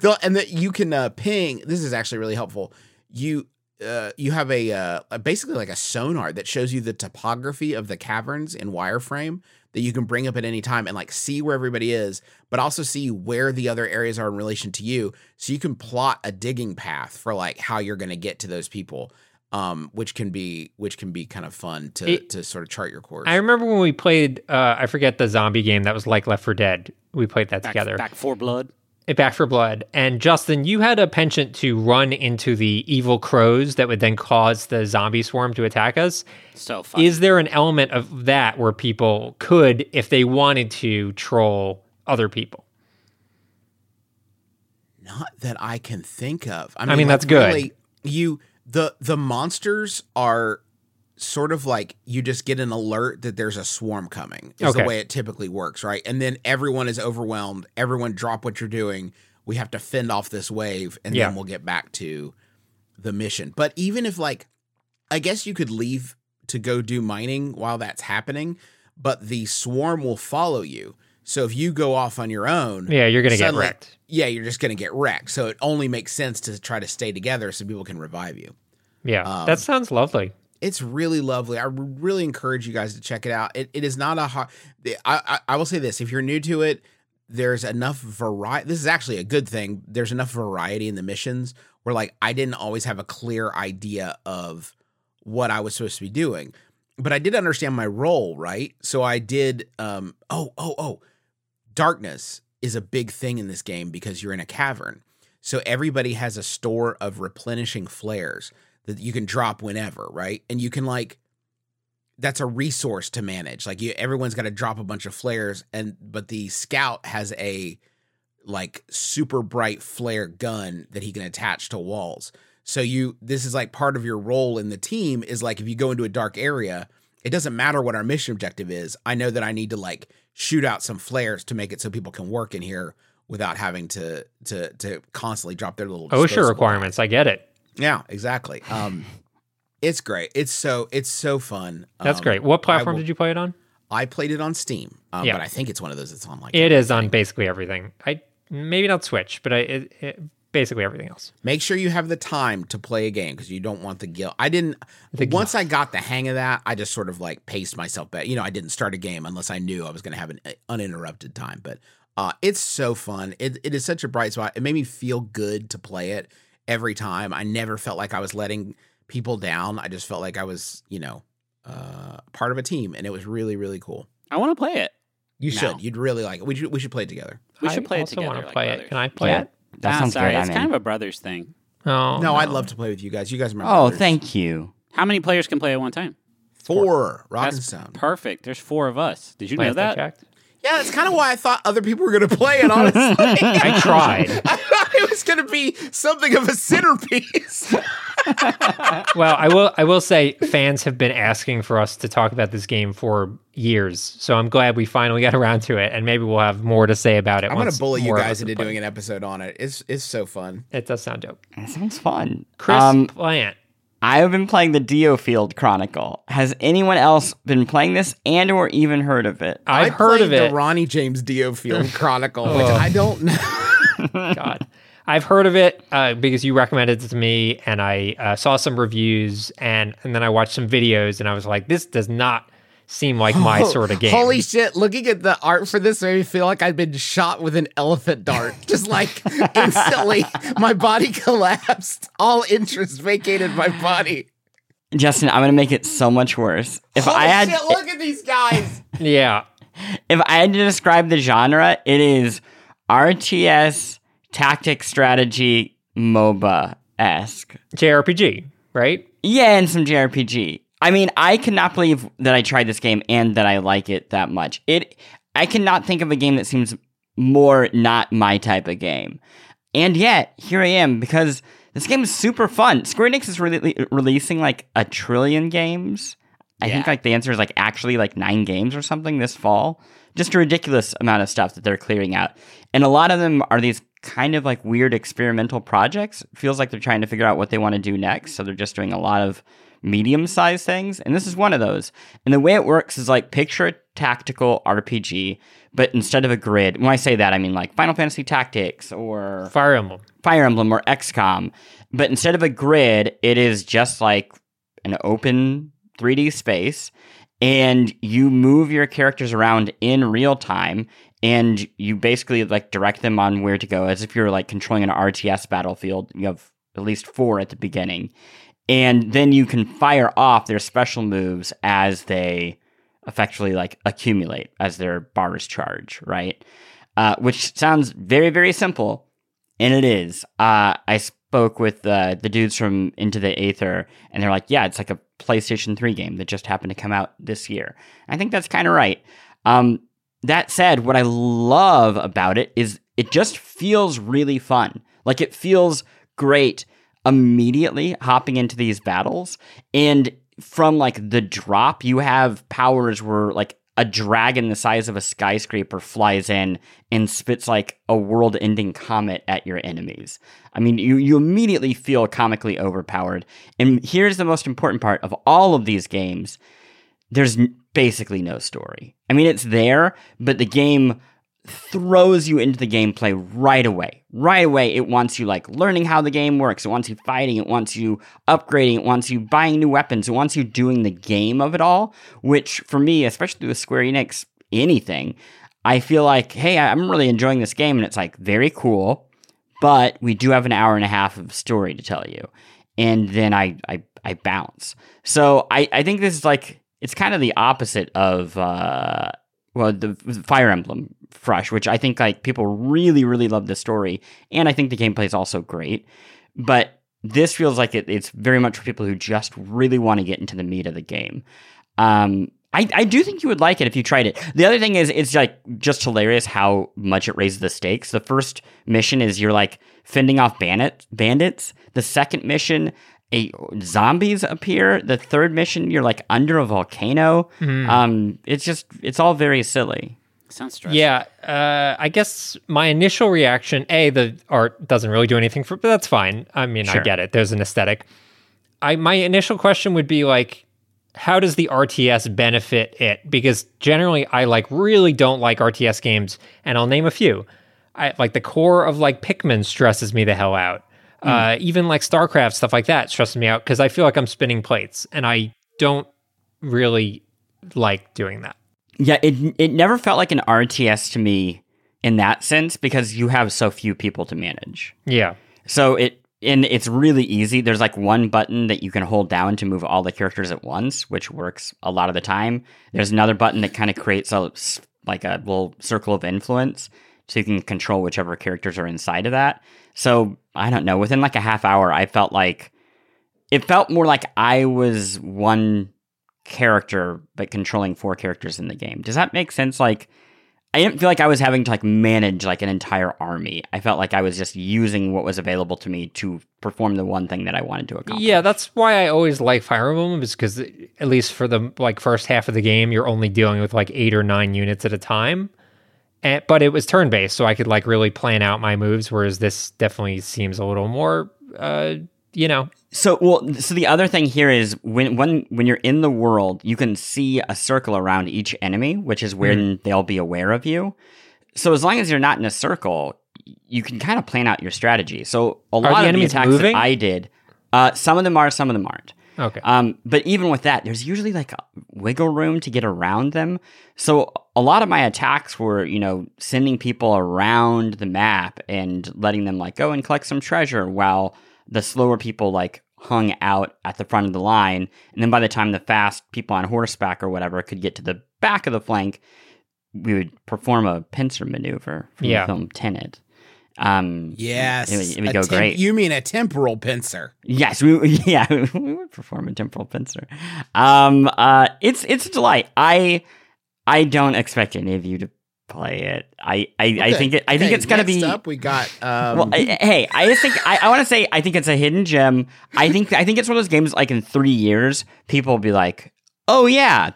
They'll- and that you can uh, ping. This is actually really helpful. You uh, you have a, uh, a basically like a sonar that shows you the topography of the caverns in wireframe that you can bring up at any time and like see where everybody is, but also see where the other areas are in relation to you. So you can plot a digging path for like how you're going to get to those people. Um, which can be which can be kind of fun to It- to sort of chart your course. I remember when we played. Uh, I forget the zombie game that was like Left for Dead. We played that Back, together. back for blood. It Back for Blood. And Justin, you had a penchant to run into the evil crows that would then cause the zombie swarm to attack us. So fun. Is there an element of that where people could, if they wanted to, troll other people? Not that I can think of. I mean, like, that's good. Really, you the the monsters are sort of like you just get an alert that there's a swarm coming. Is Okay. the way it typically works, right? And then everyone is overwhelmed. Everyone drop what you're doing. We have to fend off this wave, and Yeah. then we'll get back to the mission. But even if like, I guess you could leave to go do mining while that's happening, but the swarm will follow you. So if you go off on your own, Yeah, you're going to get wrecked. yeah, you're just going to get wrecked. So it only makes sense to try to stay together so people can revive you. Yeah, Um, that sounds lovely. It's really lovely. I really encourage you guys to check it out. It, it is not a hard. I, I I will say this: if you're new to it, there's enough variety. This is actually a good thing. There's enough variety in the missions where, like, I didn't always have a clear idea of what I was supposed to be doing, but I did understand my role, right? So I did. Um. Oh. Oh. Oh. Darkness is a big thing in this game because you're in a cavern. So everybody has a store of replenishing flares that you can drop whenever, right? And you can like that's a resource to manage. Like you everyone's got to drop a bunch of flares and but the scout has a like super bright flare gun that he can attach to walls. So you this is like part of your role in the team is like if you go into a dark area, it doesn't matter what our mission objective is. I know that I need to like shoot out some flares to make it so people can work in here without having to to to constantly drop their little oh, OSHA disposable requirements. I get it. Yeah, exactly. Um, it's great. It's so it's so fun. That's Um, great. What platform will- did you play it on? I played it on Steam, um, Yeah. but I think it's one of those that's on like. It is on basically everything. I maybe not Switch, but I it, it, basically everything else. Make sure you have the time to play a game because you don't want the guilt. I didn't. The once I got the hang of that, I just sort of like paced myself back. You know, I didn't start a game unless I knew I was going to have an uninterrupted time. But uh, it's so fun. It it is such a bright spot. It made me feel good to play it every time. I never felt like I was letting people down. I just felt like I was, you know, uh, part of a team, and it was really really cool. I want to play it. You No. should. You'd really like it. We should we should play it together. We should I play it also together. want to like play brothers. it. Can I play Yeah. it? That Ah, sounds sorry, good. It's I'm kind of a brothers thing. Oh, no, I'd love to play with you guys. You guys are my Oh, brothers. thank you. How many players can play at one time? Four. Rock and That's Stone. perfect. There's four of us. Did you Wait, know that that? checked? Yeah, that's kind of why I thought other people were going to play it, honestly. I tried. I thought it was going to be something of a centerpiece. well, I will. I will say, fans have been asking for us to talk about this game for years, so I'm glad we finally got around to it, and maybe we'll have more to say about it. I'm going to bully you guys into doing an episode on it. It's it's so fun. It does sound dope. It sounds fun. Chris Um, Plante. I've been playing the Diofield Chronicle. Has anyone else been playing this and or even heard of it? I've I heard of it. The Ronnie James Diofield Chronicle, which I don't know. God. I've heard of it uh, because you recommended it to me, and I uh, saw some reviews, and and then I watched some videos, and I was like, this does not seem like my oh, sort of game. Holy shit! Looking at the art for this made me feel like I'd been shot with an elephant dart. Just like instantly, my body collapsed. All interest vacated my body. Justin, I'm gonna make it so much worse. If Holy I had shit! Look at these guys. yeah, if I had to describe the genre, it is RTS tactic strategy MOBA esque. JRPG, right? Yeah, and some JRPG. I mean, I cannot believe that I tried this game and that I like it that much. It I cannot think of a game that seems more not my type of game. And yet, here I am because this game is super fun. Square Enix is really releasing like a trillion games. I think like the answer is like actually like 9 games or something this fall. Just a ridiculous amount of stuff that they're clearing out. And a lot of them are these kind of like weird experimental projects. Feels like they're trying to figure out what they want to do next. So they're just doing a lot of medium sized things, and this is one of those. And the way it works is like picture a tactical RPG, but instead of a grid, when I say that, I mean like Final Fantasy Tactics or Fire Emblem. Fire Emblem or XCOM, but instead of a grid, it is just like an open 3D space, and you move your characters around in real time, and you basically like direct them on where to go, as if you're like controlling an RTS battlefield. You have at least four at the beginning, and then you can fire off their special moves as they effectively like accumulate as their bars charge, right? Uh, which sounds very very simple, and it is. Uh, I spoke with uh, the dudes from Into the Aether, and they're like, "Yeah, it's like a PlayStation 3 game that just happened to come out this year." I think that's kind of right. Um, that said, what I love about it is it just feels really fun. Like it feels great immediately hopping into these battles, and from like the drop, you have powers where like a dragon the size of a skyscraper flies in and spits like a world ending comet at your enemies. I mean, you, you immediately feel comically overpowered. And here's the most important part of all of these games there's basically no story. I mean, it's there, but the game throws you into the gameplay right away. Right away, it wants you like learning how the game works. It wants you fighting. It wants you upgrading. It wants you buying new weapons. It wants you doing the game of it all, which for me, especially with Square Enix, anything, I feel like, hey, I'm really enjoying this game. And it's like very cool, but we do have an hour and a half of story to tell you. And then I, I, I bounce. So I, I think this is like, it's kind of the opposite of, uh, well, the Fire Emblem Fresh, which I think like people really, really love the story, and I think the gameplay is also great. But this feels like it, it's very much for people who just really want to get into the meat of the game. Um, I, I do think you would like it if you tried it. The other thing is, it's like just hilarious how much it raises the stakes. The first mission is you're like fending off bandit, bandits. The second mission, a zombies appear. The third mission, you're like under a volcano. Um, it's just it's all very silly. Sounds stressful. Yeah, uh, I guess my initial reaction, a the art doesn't really do anything for, but that's fine. I mean, I get it. There's an aesthetic. I my initial question would be like, how does the RTS benefit it? Because generally, I like really don't like RTS games, and I'll name a few. I like the core of like Pikmin stresses me the hell out. Uh, even like StarCraft stuff like that stresses me out because I feel like I'm spinning plates, and I don't really like doing that. Yeah, it it never felt like an RTS to me in that sense because you have so few people to manage. Yeah. So it and it's really easy. There's like one button that you can hold down to move all the characters at once, which works a lot of the time. There's another button that kind of creates a like a little circle of influence so you can control whichever characters are inside of that. So, I don't know, within like a half hour I felt like it felt more like I was one character but controlling four characters in the game. Does that make sense like I didn't feel like I was having to like manage like an entire army. I felt like I was just using what was available to me to perform the one thing that I wanted to accomplish. Yeah, that's why I always like Fire Emblem is because at least for the like first half of the game, you're only dealing with like eight or nine units at a time. And, but it was turn based, so I could like really plan out my moves. Whereas this definitely seems a little more, uh, you know, So well, so the other thing here is when when when you're in the world, you can see a circle around each enemy, which is when they'll be aware of you. So as long as you're not in a circle, you can kind of plan out your strategy. So a lot the of the attacks moving? that I did, uh, some of them are, some of them aren't. Okay. Um, but even with that, there's usually like a wiggle room to get around them. So a lot of my attacks were, you know, sending people around the map and letting them like go and collect some treasure while the slower people like hung out at the front of the line. And then by the time the fast people on horseback or whatever could get to the back of the flank, we would perform a pincer maneuver from Yeah. the film Tenet. Um, Yes. It would- it would go tem- great. You mean a temporal pincer? Yes, we yeah we would perform a temporal pincer. Um, uh, it's it's a delight. I I don't expect any of you to play it. I I, I think it. I think okay, it's gonna be. Up, we got. Um, Well, I- hey, I just think I, I want to say I think it's a hidden gem. I think I think it's one of those games like in three years people will be like, oh yeah,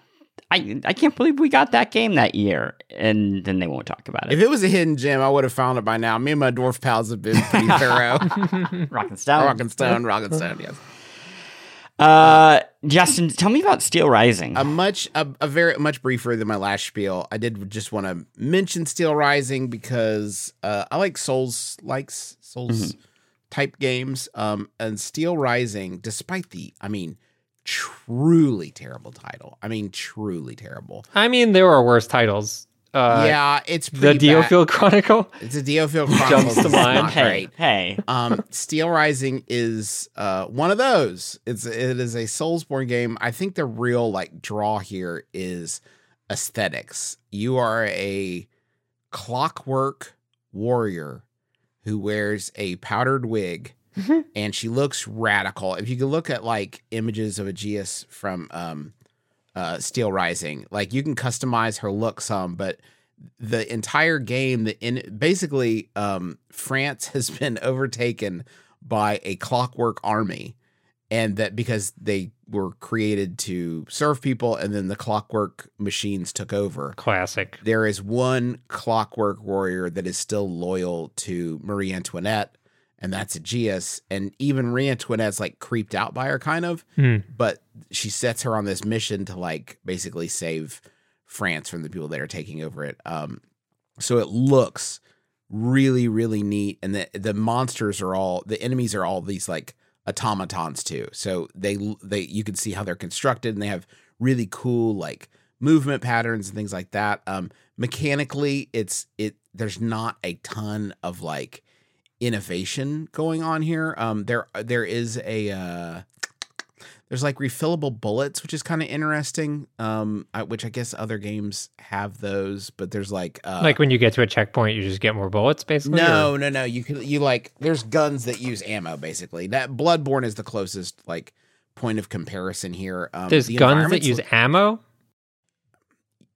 I I can't believe we got that game that year, and then they won't talk about it. if it. it was a hidden gem, I would have found it by now. Me and my dwarf pals have been pretty thorough. Rock and Stone. Rock and Stone, Rock and Stone, yes. Uh, Justin, tell me about Steel Rising. a much a, a very much briefer than my last spiel. I did just want to mention Steel Rising because uh, I like Souls likes Souls type games. Um, and Steel Rising, despite the, I mean, truly terrible title. I mean, truly terrible. I mean, there are worse titles. Uh, yeah, it's The pretty bad. Diofield Chronicle. It's a Diofield Chronicles. to mind. not hey, great. hey. um, Steel Rising is uh, one of those. It's it is a Soulsborne game. I think the real like draw here is aesthetics. You are a clockwork warrior who wears a powdered wig and she looks radical. If you can look at like images of Aegis from um, uh, Steel Rising, like you can customize her look some, but the entire game, the in basically, um, France has been overtaken by a clockwork army, and that because they were created to serve people, and then the clockwork machines took over. Classic. There is one clockwork warrior that is still loyal to Marie Antoinette, and that's Aegis. And even Marie Antoinette's like creeped out by her, kind of, Hmm. but she sets her on this mission to like basically save France from the people that are taking over it. Um, so it looks really, really neat, and the the monsters are all the enemies are all these like automatons too. So they they you can see how they're constructed, and they have really cool like movement patterns and things like that. Um, mechanically, it's it there's not a ton of like innovation going on here. Um, there there is a uh, there's like refillable bullets, which is kind of interesting. Um, I, which I guess other games have those, but there's like uh, like when you get to a checkpoint, you just get more bullets, basically. no, or- no, no. You could you like there's guns that use ammo basically. That Bloodborne is the closest like point of comparison here. Um, there's the guns that use ammo.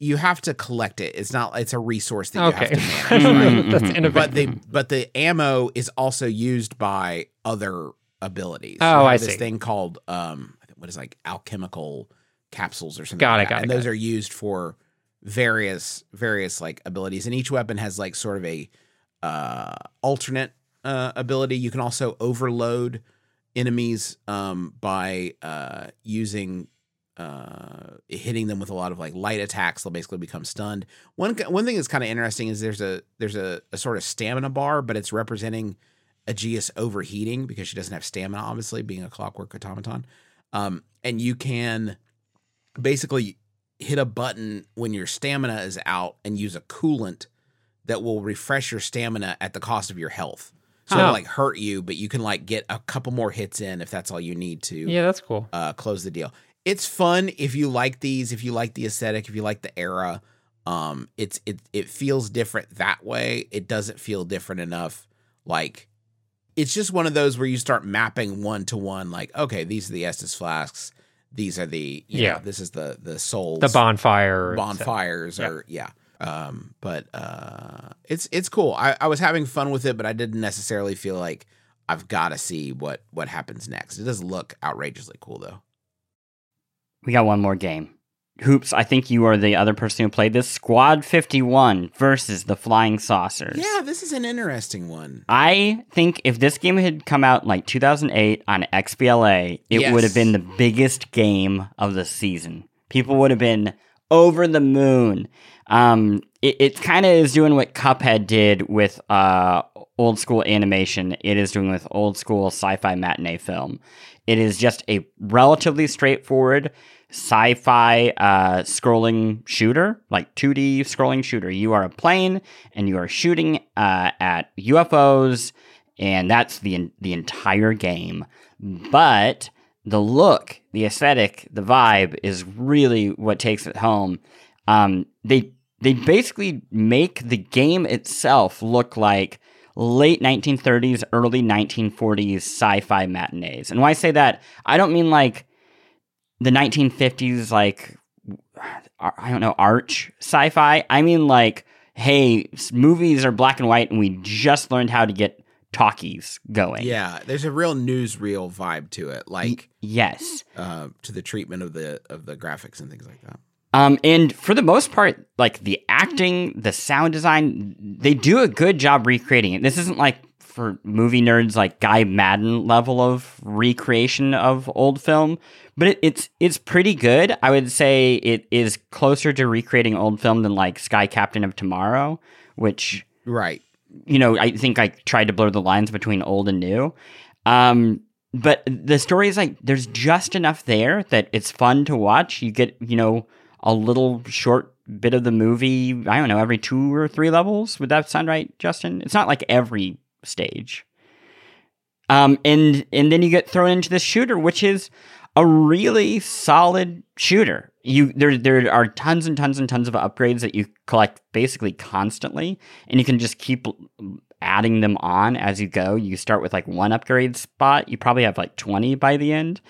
You have to collect it. It's not. It's a resource that you Okay, have to manage. Right? that's innovative. but the but the ammo is also used by other abilities. Oh, You have I this see. thing called um, what is it, like alchemical capsules or something. Got like it, that. got it, And got those it. are used for various various like abilities, and each weapon has like sort of a uh, alternate uh, ability. You can also overload enemies um, by uh, using uh, hitting them with a lot of like light attacks. They'll basically become stunned. One one thing that's kind of interesting is there's a there's a, a sort of stamina bar, but it's representing Aegis overheating because she doesn't have stamina, obviously being a clockwork automaton. Um, and you can basically hit a button when your stamina is out and use a coolant that will refresh your stamina at the cost of your health. So Huh. it'll like hurt you, but you can like get a couple more hits in if that's all you need to Yeah, that's cool. uh, close the deal. It's fun if you like these, if you like the aesthetic, if you like the era. Um, it's it it feels different that way. It doesn't feel different enough. Like it's just one of those where you start mapping one to one. Like okay, these are the Estus flasks. These are the you Yeah. Know, this is the the souls The bonfire. bonfires Yeah. or yeah. Um, but uh, it's it's cool. I, I was having fun with it, but I didn't necessarily feel like I've got to see what what happens next. It does look outrageously cool though. We got one more game. Hoops, I think you are the other person who played this. Squad 51 versus the Flying Saucers. Yeah, this is an interesting one. I think if this game had come out in like 2008 on XBLA, it Yes. would have been the biggest game of the season. People would have been over the moon. Um, it, it kind of is doing what Cuphead did with uh, old school animation. It is doing with old school sci-fi matinee film. It is just a relatively straightforward sci-fi uh, scrolling shooter, like 2D scrolling shooter. You are a plane and you are shooting uh, at UFOs, and that's the the entire game. But the look, the aesthetic, the vibe is really what takes it home. Um, they they basically make the game itself look like late 1930s, early 1940s sci-fi matinees. And when I say that, I don't mean like the 1950s, like I don't know, arch sci-fi. I mean like, hey, movies are black and white, and we just learned how to get talkies going. Yeah, there's a real newsreel vibe to it, like Yes. uh, to the treatment of the of the graphics and things like that. Um, and for the most part, like the acting, the sound design, they do a good job recreating it. This isn't like for movie nerds like Guy Maddin level of recreation of old film, but it, it's it's pretty good. I would say it is closer to recreating old film than like Sky Captain of Tomorrow, which Right. you know I think I tried to blur the lines between old and new. Um, but the story is like there's just enough there that it's fun to watch. You get you know a little short bit of the movie. I don't know every two or three levels. Would that sound right, Justin? It's not like every stage. Um, and and then you get thrown into this shooter, which is a really solid shooter. You there there are tons and tons and tons of upgrades that you collect basically constantly, and you can just keep adding them on as you go. You start with like one upgrade spot, you probably have like twenty by the end.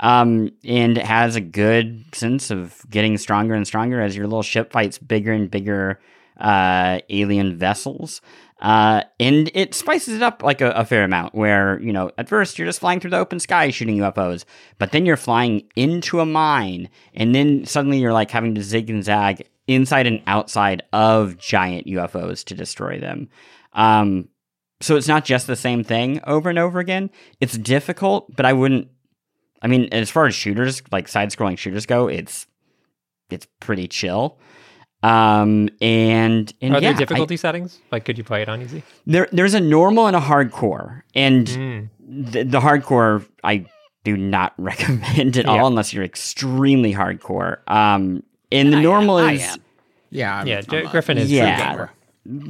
Um, and it has a good sense of getting stronger and stronger as your little ship fights bigger and bigger uh, alien vessels. Uh, and it spices it up like a, a, fair amount where, you know, at first you're just flying through the open sky shooting UFOs, but then you're flying into a mine, and then suddenly you're like having to zig and zag inside and outside of giant UFOs to destroy them. Um, so it's not just the same thing over and over again. It's difficult, but I wouldn't. I mean, as far as shooters, like side scrolling shooters go, it's it's pretty chill. Um, and, and are yeah, there difficulty I, settings? Like, could you play it on easy? There, there's a normal and a hardcore, and mm. the, the, hardcore I do not recommend at yeah. all unless you're extremely hardcore. Um, and the I normal am, is yeah, I'm, yeah. I'm Griffin is yeah.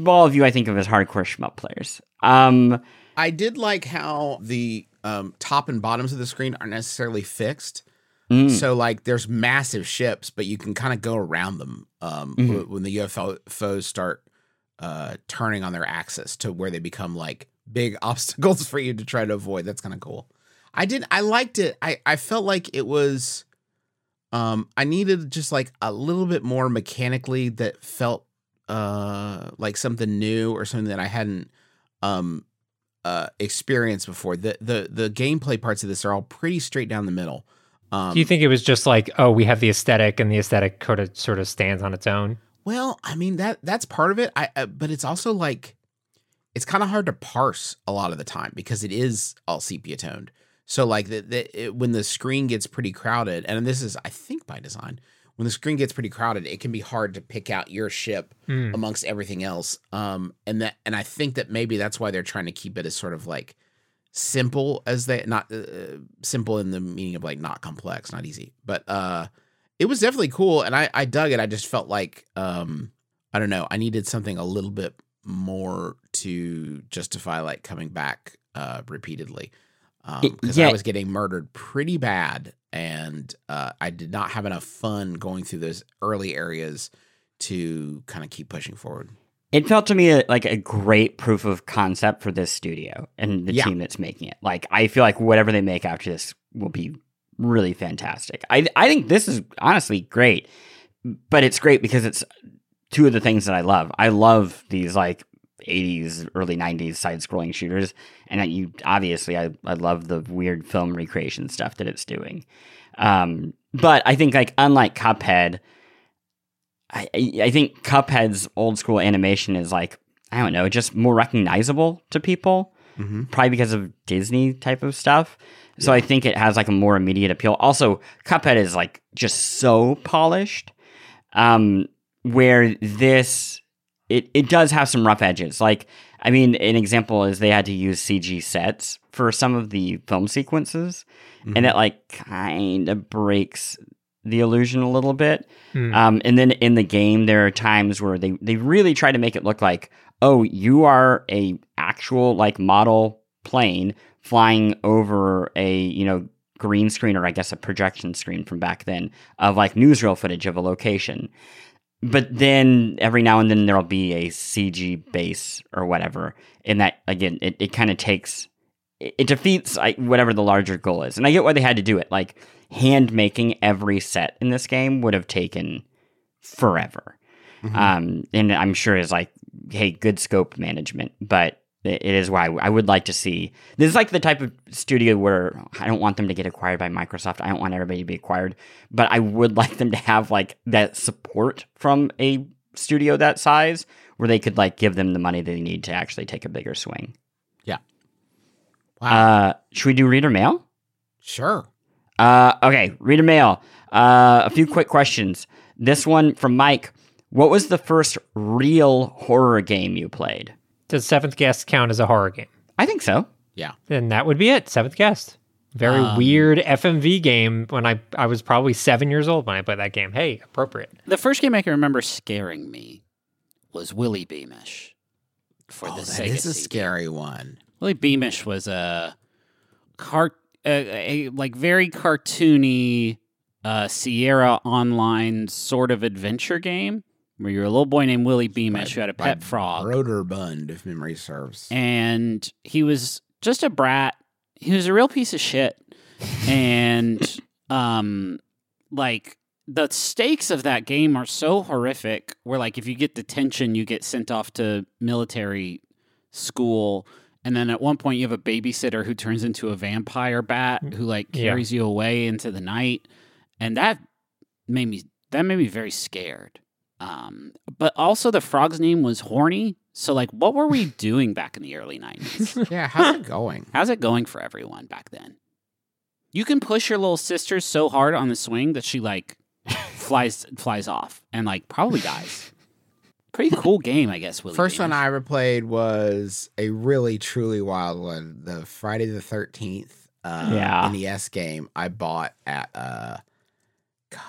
All of you, I think of as hardcore shmup players. Um, I did like how the um, top and bottoms of the screen aren't necessarily fixed. Mm. So like there's massive ships, but you can kind of go around them um, mm-hmm. when the UFOs start uh, turning on their axis to where they become like big obstacles for you to try to avoid. That's kind of cool. I did. I liked it. I I felt like it was. Um, I needed just like a little bit more mechanically that felt uh like something new or something that I hadn't um uh experienced before. The the the gameplay parts of this are all pretty straight down the middle. Um, Do you think it was just like, oh, we have the aesthetic, and the aesthetic sort of sort of stands on its own? Well, I mean that that's part of it. I uh, but it's also like it's kind of hard to parse a lot of the time because it is all sepia toned. So like the, the it, when the screen gets pretty crowded, and this is I think by design, when the screen gets pretty crowded, it can be hard to pick out your ship mm. amongst everything else. Um, and that and I think that maybe that's why they're trying to keep it as sort of like simple as they not uh, simple in the meaning of like not complex, not easy, but uh, it was definitely cool, and I I dug it. I just felt like um, I don't know, I needed something a little bit more to justify like coming back uh, repeatedly because um, yeah. I was getting murdered pretty bad, and uh, I did not have enough fun going through those early areas to kind of keep pushing forward. It felt to me like a great proof of concept for this studio and the yeah. team that's making it. Like I feel like whatever they make after this will be really fantastic. I I think this is honestly great, but it's great because it's two of the things that I love. I love these like 80s, early 90s side scrolling shooters, and you obviously I I love the weird film recreation stuff that it's doing. Um, but I think like unlike Cuphead I, I think Cuphead's old school animation is like I don't know, just more recognizable to people, mm-hmm. probably because of Disney type of stuff. So. I think it has like a more immediate appeal. Also, Cuphead is like just so polished, um, where this it it does have some rough edges. Like I mean, an example is they had to use CG sets for some of the film sequences, mm-hmm. and it like kind of breaks the illusion a little bit. Mm. Um, and then in the game, there are times where they, they really try to make it look like, oh, you are a actual like model plane flying over a, you know, green screen or I guess a projection screen from back then of like newsreel footage of a location. But then every now and then there'll be a CG base or whatever. And that again, it, it kind of takes it, it defeats like, whatever the larger goal is. And I get why they had to do it. Like hand making every set in this game would have taken forever. Mm-hmm. Um, and I'm sure is like, hey, good scope management, but it is why I would like to see. This is like the type of studio where I don't want them to get acquired by Microsoft. I don't want everybody to be acquired, but I would like them to have like that support from a studio that size where they could like give them the money they need to actually take a bigger swing. Yeah. Uh, should we do reader mail? Sure. Uh, okay, reader mail. Uh, a few quick questions. This one from Mike. What was the first real horror game you played? Does Seventh Guest count as a horror game? I think so. Yeah. Then that would be it. Seventh Guest. Very Um, weird FMV game when I I was probably seven years old when I played that game. Hey, appropriate. The first game I can remember scaring me was Willy Beamish for Oh, the that Sega is a CD. scary one. Willy Beamish was a cart, a, a like very cartoony uh, Sierra Online sort of adventure game where you're a little boy named Willy Beamish who had a pet frog, Broderbund, if memory serves. and he was just a brat. He was a real piece of shit, and um, like the stakes of that game are so horrific. Where like if you get detention, you get sent off to military school. And then at one point, you have a babysitter who turns into a vampire bat who like Yeah. carries you away into the night, and that made me that made me very scared. Um, but also the frog's name was Horny. So like, what were we doing back in the early nineties? yeah, how's it going? How's it going for everyone back then? You can push your little sister so hard on the swing that she like flies flies off and like probably dies. Pretty cool game, I guess. Willie First one I ever played was a really truly wild one. The Friday the Thirteenth uh, Yeah. NES game I bought at uh, God,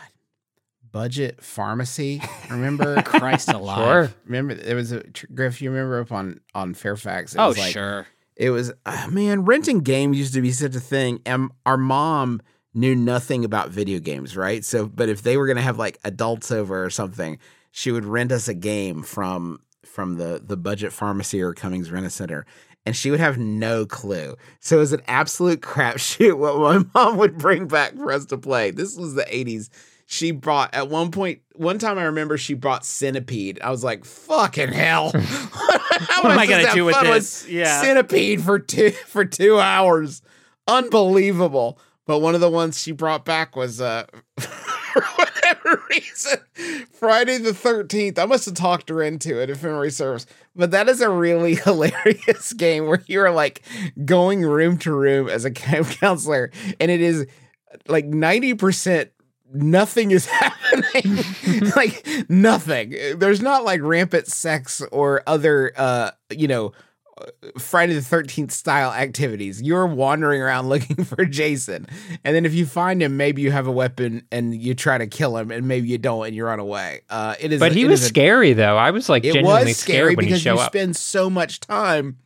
Budget Pharmacy. Remember? Christ alive. Sure. remember it was a Griff. You remember up on on Fairfax? It Oh was like, sure. It was uh, man, renting games used to be such a thing. And our mom knew nothing about video games, right? So, but if they were gonna have like adults over or something, she would rent us a game from from the the budget pharmacy or Cummings Rent a Center. And she would have no clue. So it was an absolute crapshoot what my mom would bring back for us to play. This was the 80s. She brought at one point, one time I remember she brought Centipede. I was like, fucking hell. How What am I gonna do with this? Yeah. Centipede for two for two hours. Unbelievable. But one of the ones she brought back was uh for whatever reason, Friday the thirteenth. I must have talked her into it if memory serves. But that is a really hilarious game where you are like going room to room as a camp counselor, and it is like ninety percent nothing is happening like nothing there's not like rampant sex or other uh you know Friday the 13th style activities. You're wandering around looking for Jason. And then if you find him, maybe you have a weapon and you try to kill him, and maybe you don't and you run away. Uh, it is But he was a- scary though. I was like it genuinely was scared scary when he because you up. spend so much time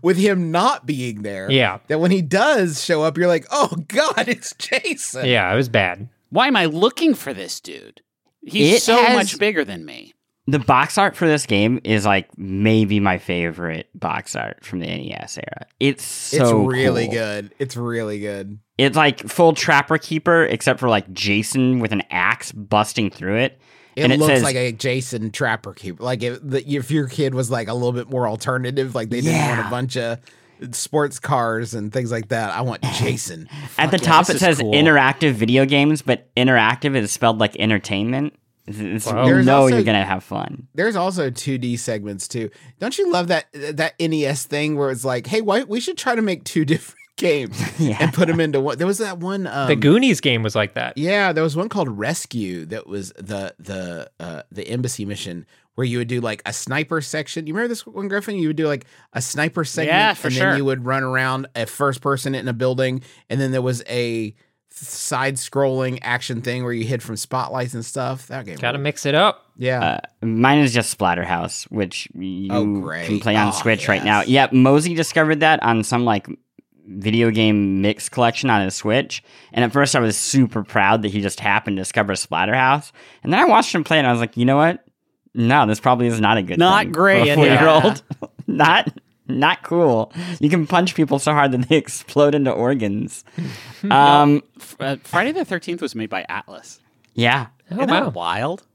with him not being there. Yeah. That when he does show up, you're like, oh God, it's Jason. Yeah, it was bad. Why am I looking for this dude? He's It so has- much bigger than me. The box art for this game is like maybe my favorite box art from the NES era. It's so It's really cool. good. It's really good. It's like full Trapper Keeper, except for like Jason with an axe busting through it. It And it looks says- like a Jason Trapper Keeper. Like if the, if your kid was like a little bit more alternative, like they didn't want a bunch of sports cars and things like that. I want Jason. At the yeah, top, it says cool. interactive video games, but interactive is spelled like entertainment. It's, it's- Wow. you There's know also- you're gonna have fun. There's also 2D segments too. Don't you love that that NES thing where it's like, hey, why we should try to make two different games Yeah. and put them into one. There was that one. Um, the Goonies game was like that. Yeah, there was one called Rescue that was the the uh the embassy mission where you would do like a sniper section. You remember this one, Griffin? You would do like a sniper segment, Yeah, for and sure. then you would run around a first person in a building, and then there was a side scrolling action thing where you hid from spotlights and stuff. That game, Got to mix it up. yeah. Uh, mine is just Splatterhouse, which you Oh, can play on Oh, Switch right now. yes. Yep, Mosey discovered that on some like video game mix collection on his Switch. And at first, I was super proud that he just happened to discover Splatterhouse. And then I watched him play, and I was like, you know what? No, this probably is not a good game. Not thing great, for a four-year-old. not not cool. You can punch people so hard that they explode into organs. um, F- uh, Friday the Thirteenth was made by Atlus. yeah. Oh Isn't wow. that wild?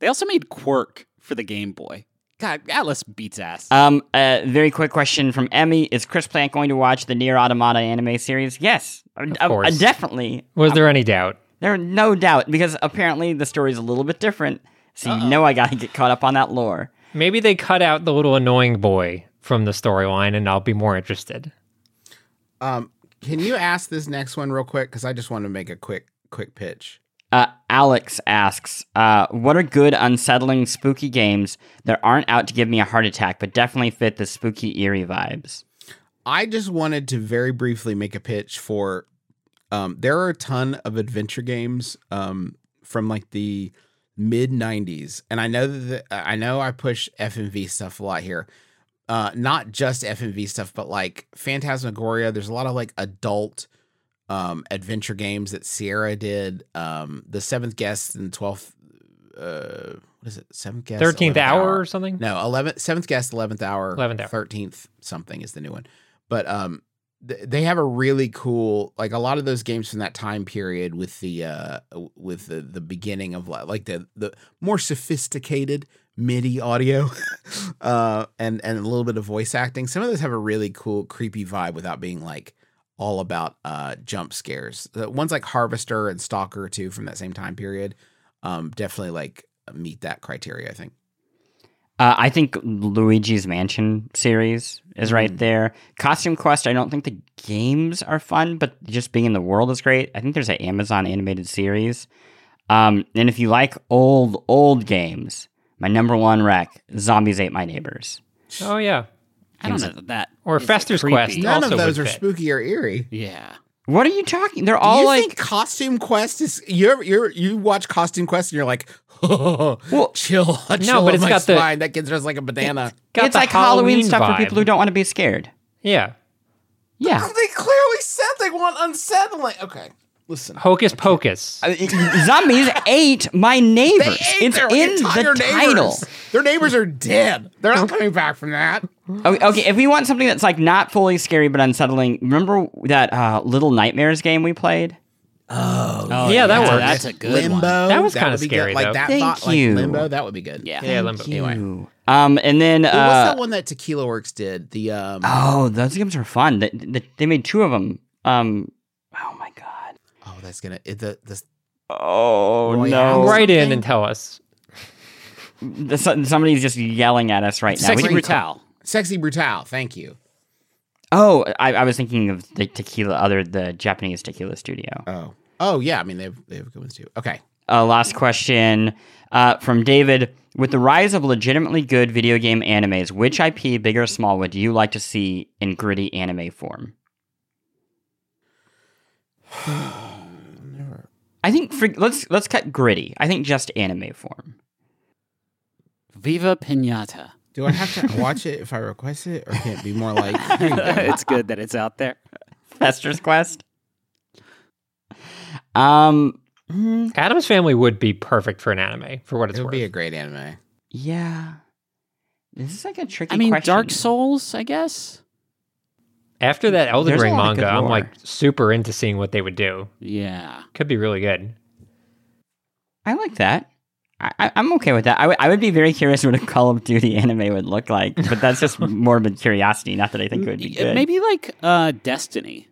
They also made Quirk for the Game Boy. God, Atlus beats ass. Um, a very quick question from Emmy: Is Chris Plante going to watch the NieR: Automata anime series? Yes, of course. definitely. Was there any doubt? There, no doubt, because apparently the story is a little bit different. So you know I gotta get caught up on that lore. Maybe they cut out the little annoying boy from the storyline, and I'll be more interested. Um, can you ask this next one real quick? Because I just want to make a quick quick pitch. Uh, Alex asks, uh, "What are good, unsettling, spooky games that aren't out to give me a heart attack, but definitely fit the spooky, eerie vibes?" I just wanted to very briefly make a pitch for. Um, there are a ton of adventure games um, from like the mid '90s, and I know that I know I push FMV stuff a lot here. Uh, not just FMV stuff, but like Phantasmagoria. There's a lot of like adult um, adventure games that Sierra did. Um, the Seventh Guest and Twelfth. Uh, what is it? Seventh Guest. Thirteenth 11th hour or something. No, eleventh, seventh guest, eleventh hour, 11th hour. thirteenth something is the new one. But um, they have a really cool, like a lot of those games from that time period with the uh, with the the beginning of like the the more sophisticated MIDI audio, uh, and and a little bit of voice acting. Some of those have a really cool, creepy vibe without being like all about uh jump scares. The ones like Harvester and Stalker too from that same time period, um, definitely like meet that criteria. I think. Uh, I think Luigi's Mansion series is right Mm. there. Costume Quest, I don't think the games are fun, but just being in the world is great. I think there's an Amazon animated series. Um, and if you like old, old games, my number one rec, Zombies Ate My Neighbors. Oh yeah. I don't know that. that Or Fester's creepy. Quest. None also of those are fit. spooky or eerie. Yeah. What are you talking? They're Do all you like think Costume Quest is you ever you you watch Costume Quest and you're like, Well, chill, chill but on it's my got the- spine. that kid's just like a banana. Got it's the like Halloween, stuff for people who don't want to be scared. Yeah. Yeah. they clearly said they want unsettling. Okay, listen. Hocus Pocus. Zombies ate my neighbors. They ate it's their in the neighbors. title. Their neighbors are dead. They're not coming back from that. Okay, okay, if we want something that's like not fully scary but unsettling, remember that uh, Little Nightmares game we played? Oh, Yeah, that works. That's a good Limbo. one. That was kinda scary, Good. Like though. that Thank thought, you. like Limbo. That would be good. Yeah. yeah, Limbo. Anyway. Um, and then Well, uh, what's that one that Tequila Works did? The um. oh, those games are fun. They, they, they made two of them. Um, oh my god. Oh, that's gonna it, the the Oh Royale. no! Write in and tell us. The- Somebody's just yelling at us right now. Sexy Brutale. sexy brutale. Thank you. Oh, I, I was thinking of the tequila, other the Japanese tequila studio. Oh oh yeah. I mean they have they have good ones too. Okay. Uh, last question uh, from David. With the rise of legitimately good video game animes, which IP, big or small, would you like to see in gritty anime form? I think for, let's let's cut gritty. I think just anime form. Viva Pinata. Do I have to watch it if I request it, or can it be more like? Here it's good that it's out there. Fester's Quest. Um. mm, Addams Family would be perfect for an anime, for what it's worth. It would worth. be a great anime. yeah. This is like a tricky. I mean, question. Dark Souls, I guess. After that Elden There's a Ring lot of good manga, I'm like super into seeing what they would do. Yeah. Could be really good. I like that. I, I- I'm okay with that. I would- be very curious what a Call of Duty anime would look like, but that's just morbid curiosity. Not that I think it would be good. Maybe like uh, Destiny.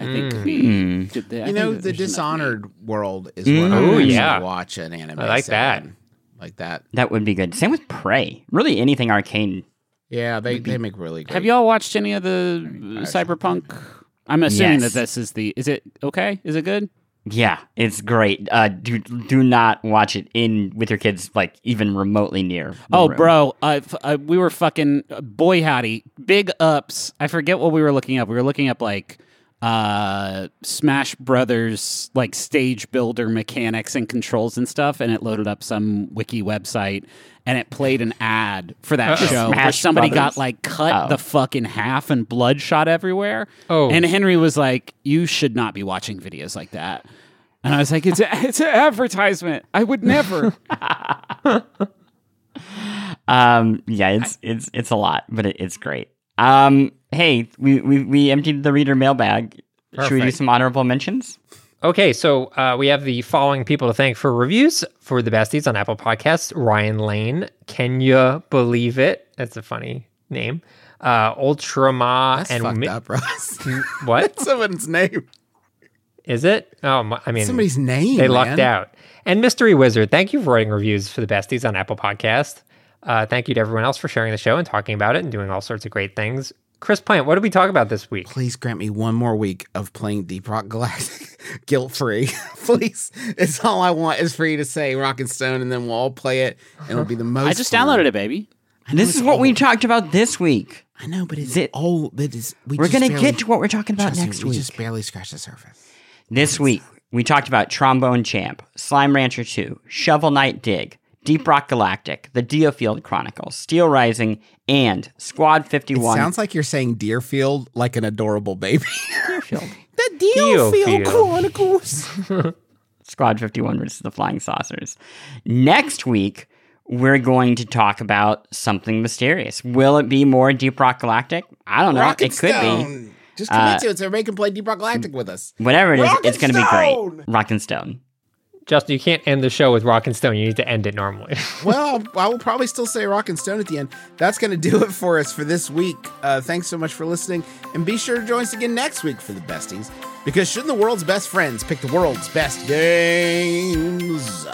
I think could be. Hmm. could- I You think know, the there's enough Dishonored world is Mm. what I Ooh, would actually yeah. watch an anime. I like set that. in. Like that. That would be good. Same with Prey. Really, anything arcane. Yeah, they, they make really meat. great. Have y'all watched any of the Cyberpunk? I'm assuming Yes. that this is the. Is it okay? Is it good? Yeah, it's great. Uh, do do not watch it in with your kids, like even remotely near. the Oh, room. bro, uh, f- uh, we were fucking uh, boy howdy, big ups. I forget what we were looking up. We were looking up like uh Smash Brothers like stage builder mechanics and controls and stuff, and it loaded up some wiki website, and it played an ad for that show where somebody Brothers? got like cut Oh. the fucking half and blood shot everywhere. Oh. and Henry was like, "You should not be watching videos like that." And I was like, "It's a, it's an advertisement. I would never." Um, yeah, it's it's it's a lot, but it, it's great. Um, hey, we, we we emptied the reader mailbag. Should we do some honorable mentions? Okay, so uh, we have the following people to thank for reviews for the besties on Apple Podcasts: Ryan Lane, Can you believe it? That's a funny name. Uh, Ultrama That's and fucked Mi- up, Ross. what Someone's name. Is it? Oh, I mean, Somebody's name. they man. lucked out. And Mystery Wizard, thank you for writing reviews for the besties on Apple Podcast. Uh, thank you to everyone else for sharing the show and talking about it and doing all sorts of great things. Chris Plante, what did we talk about this week? Please grant me one more week of playing Deep Rock Galactic guilt free. Please. It's all I want is for you to say Rock and Stone and then we'll all play it and it'll be the most. I just fun. downloaded it, baby. I This is what we talked about this week. I know, but it's Thi- old. That is, we We're gonna get to what we're talking about trust me, next we week. just barely scratched the surface. This week, we talked about Trombone Champ, Slime Rancher 2, Shovel Knight Dig, Deep Rock Galactic, The Diofield Chronicles, Steel Rising, and Squad It 51. sounds like you're saying Deerfield like an adorable baby. Deerfield. the Deerfield. Chronicles. Squad 51 versus the Flying Saucers. Next week, we're going to talk about something mysterious. Will it be more Deep Rock Galactic? I don't know. Rock and it could be. Stone. Just commit Uh, to it so everybody can play Deep Rock Galactic with us. Whatever it is, Rock it's going to be great. Rock and Stone. Justin, you can't end the show with Rock and Stone. You need to end it normally. well, I will probably still say Rock and Stone at the end. That's going to do it for us for this week. Uh, thanks so much for listening. And be sure to join us again next week for the besties. Because shouldn't the world's best friends pick the world's best games?